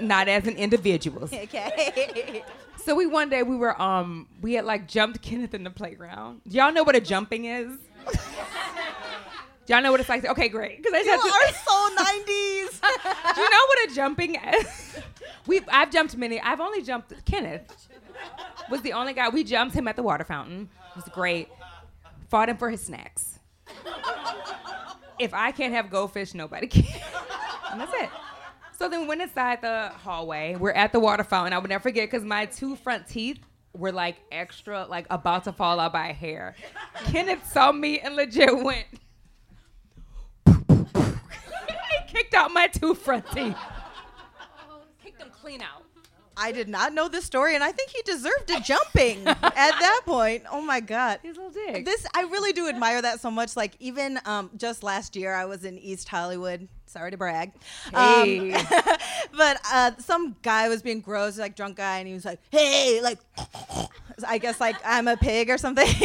not as an individual. Okay. So we one day we were um we had like jumped Kenneth in the playground. Do y'all know what a jumping is? Y'all know what it's like. To, okay, great. Because I You are so 90s. Do you know what a jumping is? We've I've jumped many. I've only jumped Kenneth was the only guy. We jumped him at the water fountain. It was great. Fought him for his snacks. If I can't have goldfish, nobody can. And that's it. So then we went inside the hallway. We're at the water fountain. I would never forget because my two front teeth were like extra, like about to fall out by hair. Kenneth saw me and legit went. he kicked out my two front teeth. Kicked them clean out. I did not know this story, and I think he deserved a jumping at that point. Oh my god, he's a little dick. This I really do admire that so much. Like even um, just last year, I was in East Hollywood. Sorry to brag, Hey. um, but uh, some guy was being gross, like drunk guy, and he was like, "Hey, like." I guess like I'm a pig or something,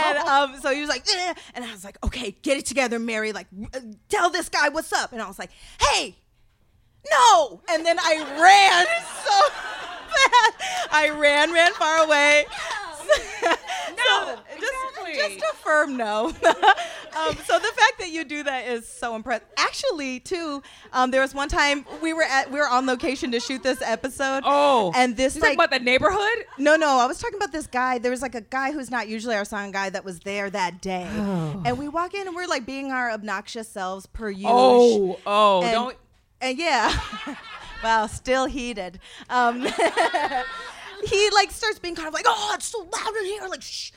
and um, so he was like, "Eh," and I was like, "Okay, get it together, Mary. Like, uh, tell this guy what's up." And I was like, "Hey, no!" And then I ran so fast. I ran, ran far away. No, just, just a firm no. um, so the fact that you do that is so impressive. Actually, too, um, there was one time we were at we were on location to shoot this episode. Oh, and this You like talking about the neighborhood? No, no, I was talking about this guy. There was like a guy who's not usually our song guy that was there that day, Oh. and we walk in and we're like being our obnoxious selves per usual. Oh, oh, and, don't- And yeah, wow, still heated. Um, he like starts being kind of like, oh, it's so loud in here, like shh.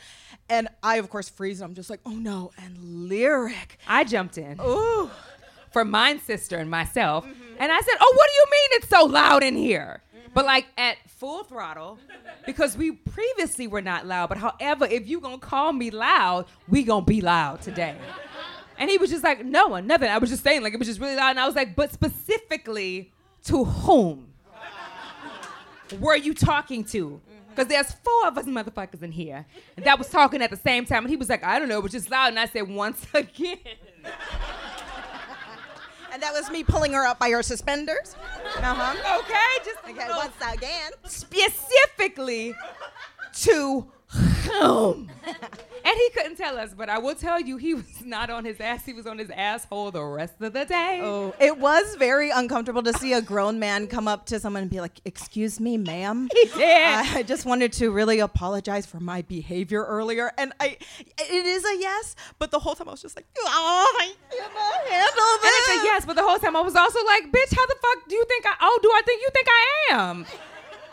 And I, of course, freeze. And I'm just like, oh no. And lyric. I jumped in. Ooh. For mine sister and myself. And I said, Oh, what do you mean it's so loud in here? But like at full throttle, because we previously were not loud. But however, if you gonna call me loud, we gonna be loud today. And he was just like, no one, nothing. I was just saying, like, it was just really loud. And I was like, but specifically to whom were you talking to? Because there's four of us motherfuckers in here. And that was talking at the same time. And he was like, I don't know, it was just loud. And I said, once again. And that was me pulling her up by her suspenders. Uh huh. Okay, just okay. Once again. Specifically to? and he couldn't tell us, but I will tell you, he was not on his ass. He was on his asshole the rest of the day. Oh, it was very uncomfortable to see a grown man come up to someone and be like, "Excuse me, ma'am." He did. I just wanted to really apologize for my behavior earlier, and I, it is a yes, but the whole time I was just like, "Oh, I cannot handle And it's a yes, but the whole time I was also like, bitch, how the fuck do you think I, oh, do I think you think I am?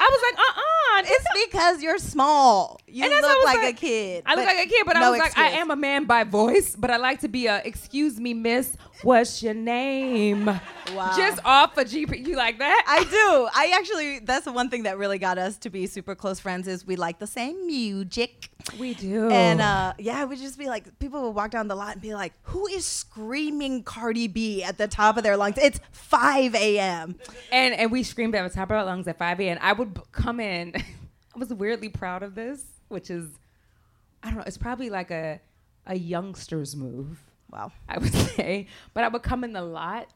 I was like, uh-uh. It's because you're small. You And I look like, like- a kid. I look like a kid, but I no was like, I am a man by voice, but I like to be a, excuse me, miss, what's your name? Wow. Just off a GP. You like that? I do. I actually, that's the one thing that really got us to be super close friends is we like the same music. We do. And uh, yeah, we'd just be like, people would walk down the lot and be like, who is screaming Cardi B at the top of their lungs? It's 5 a.m. And and we screamed at the top of our lungs at 5 a.m. I would come in. I was weirdly proud of this, which is, I don't know, it's probably like a a youngster's move. Wow. I would say. But I would come in the lot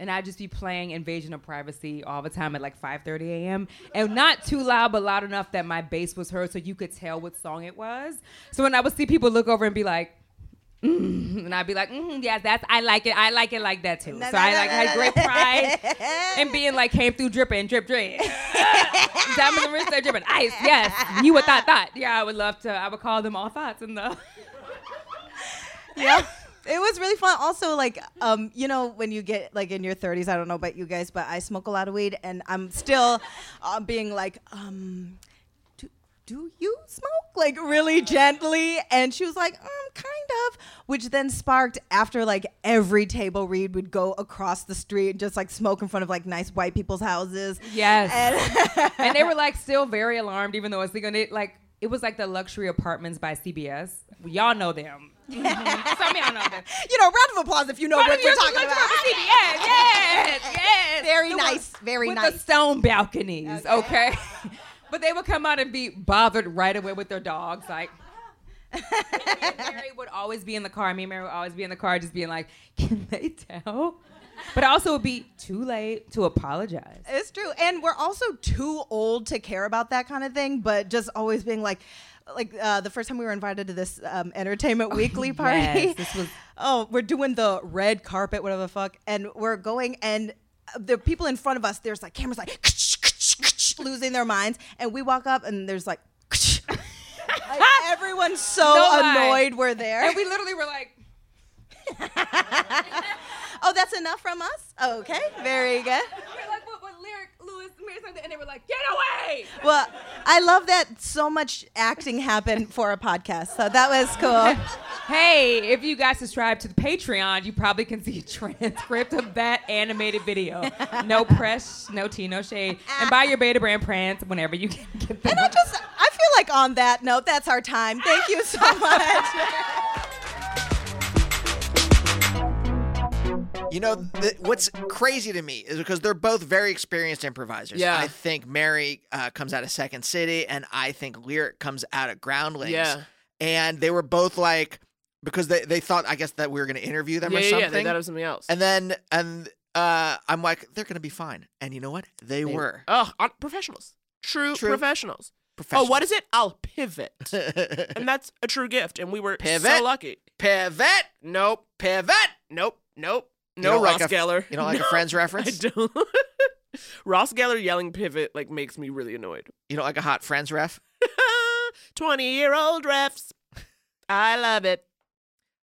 and I'd just be playing Invasion of Privacy all the time at like 5:30 a.m. and not too loud, but loud enough that my bass was heard, so you could tell what song it was. So when I would see people look over and be like. Mm, and I'd be like, mm, yes, that's I like it. I like it like that too. so I like had great pride and being like came through dripping, drip, drip. Diamonds and wrist, they're dripping. Ice, yes. You would thought thought. Yeah, I would love to. I would call them all thoughts in the. yeah. It was really fun. Also, like, um, you know, when you get like in your 30s, I don't know about you guys, but I smoke a lot of weed, and I'm still uh, being like, um, do, do you smoke? Like, really gently. And she was like, um, kind of. Which then sparked after like every table read would go across the street and just like smoke in front of like nice white people's houses. Yes. And, and they were like still very alarmed, even though it's like, it, like it was like the luxury apartments by CBS. Y'all know them. Some y'all know them. you know, round of applause if you know what we're talking about. CBS. Yes, yes. Very The nice, very with nice. the stone balconies, okay? but they would come out and be bothered right away with their dogs, like. Me and Mary would always be in the car. Me and Mary would always be in the car, just being like, "Can they tell?" But also, it would be too late to apologize. It's true. And we're also too old to care about that kind of thing, but just always being like, like uh, the first time we were invited to this um, Entertainment Weekly party. yes, this was- oh, we're doing the red carpet, whatever the fuck, and we're going and the people in front of us, there's like cameras like losing their minds, and we walk up and there's like. like everyone's so No lie. annoyed we're there. And we literally were like, oh, that's enough from us? Okay, very good. We're like, what, what lyric, Lewis, Mary something, and they were like, get away! Well, I love that so much acting happened for a podcast. So that was cool. Hey, if you guys subscribe to the Patreon, you probably can see a transcript of that animated video. No press, no tea, no shade. And buy your Beta Brand prints whenever you can get them. And I just, I feel like on that note, that's our time. Thank you so much. You know, th- what's crazy to me is because they're both very experienced improvisers. Yeah. I think Mary uh, comes out of Second City, and I think Lyric comes out of Groundlings. Yeah. And they were both like, because they, they thought, I guess, that we were going to interview them yeah, or yeah, something. yeah. They thought it was something else. And then, and uh, I'm like, they're going to be fine. And you know what? They, were. Oh, on- professionals. True, True. professionals. Professionals. Oh, what is it? I'll pivot. and that's a true gift. And we were Pivot? so lucky. Pivot. Nope. Pivot. Nope. Nope. No Ross like a- Geller. you don't like a Friends reference? I don't. Ross Geller yelling pivot like makes me really annoyed. You don't like a hot Friends ref? 20 year old refs. I love it.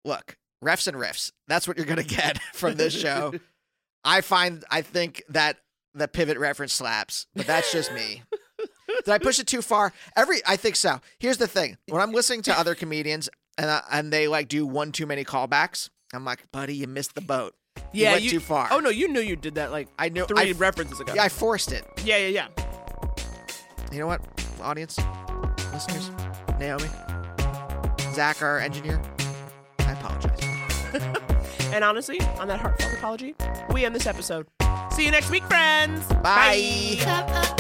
Look, refs and riffs. That's what you're going to get from this show. I find, I think that the pivot reference slaps, but that's just me. Did I push it too far? Every, I think so. Here's the thing: when I'm listening to other comedians and uh, and they like do one too many callbacks, I'm like, buddy, you missed the boat. You Yeah, went you, too far. Oh no, you knew you did that like I knew three I- references ago. Yeah, I forced it. yeah, yeah, yeah. You know what, audience, listeners, Naomi, Zach, our engineer, I apologize. And honestly, on that heartfelt apology, we end this episode. See you next week, friends. Bye. Cup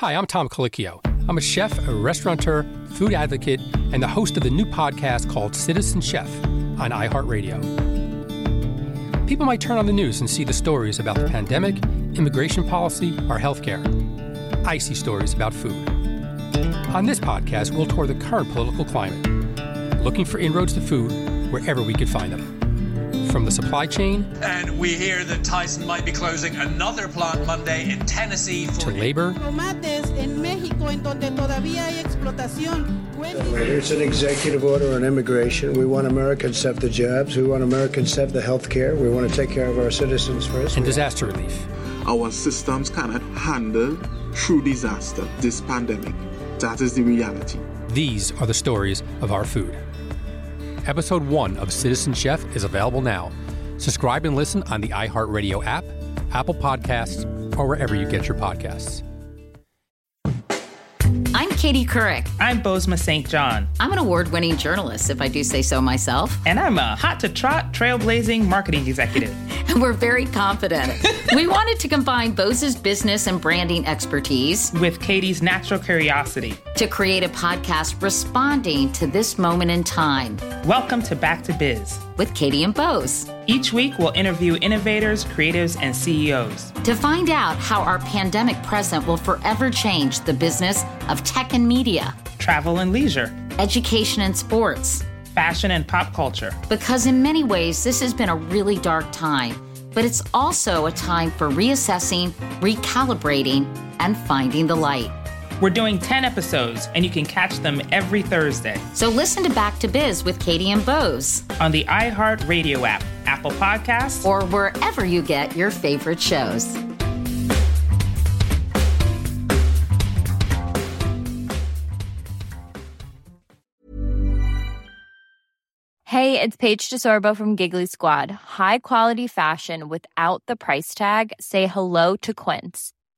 Hi, I'm Tom Colicchio. I'm a chef, a restaurateur, food advocate, and the host of the new podcast called Citizen Chef on iHeartRadio. People might turn on the news and see the stories about the pandemic, immigration policy, or healthcare. I see stories about food. On this podcast, we'll tour the current political climate, looking for inroads to food wherever we could find them. From the supply chain And we hear that Tyson might be closing another plant Monday in Tennessee to labor tomates en México en donde todavía hay explotación. It's an executive order on immigration. We want Americans to have the jobs. We want Americans to have the health care. We want to take care of our citizens first. and disaster relief. Our systems cannot handle true disaster, this pandemic. That is the reality. These are the stories of our food. Episode 1 of Citizen Chef is available now. Subscribe and listen on the iHeartRadio app, Apple Podcasts, or wherever you get your podcasts. Katie Couric. I'm Bozoma St. John. I'm an award winning journalist, if I do say so myself. And I'm a hot to trot, trailblazing marketing executive. And we're very confident. we wanted to combine Bose's business and branding expertise with Katie's natural curiosity to create a podcast responding to this moment in time. Welcome to Back to Biz with Katie and Bose. Each week, we'll interview innovators, creatives, and CEOs to find out how our pandemic present will forever change the business of tech and media, travel and leisure, education and sports, fashion and pop culture. Because in many ways, this has been a really dark time, but it's also a time for reassessing, recalibrating, and finding the light. We're doing 10 episodes, and you can catch them every Thursday. So listen to Back to Biz with Katie and Bose on the iHeart Radio app, Apple Podcasts, or wherever you get your favorite shows. Hey, it's Paige DeSorbo from Giggly Squad. High quality fashion without the price tag. Say hello to Quince.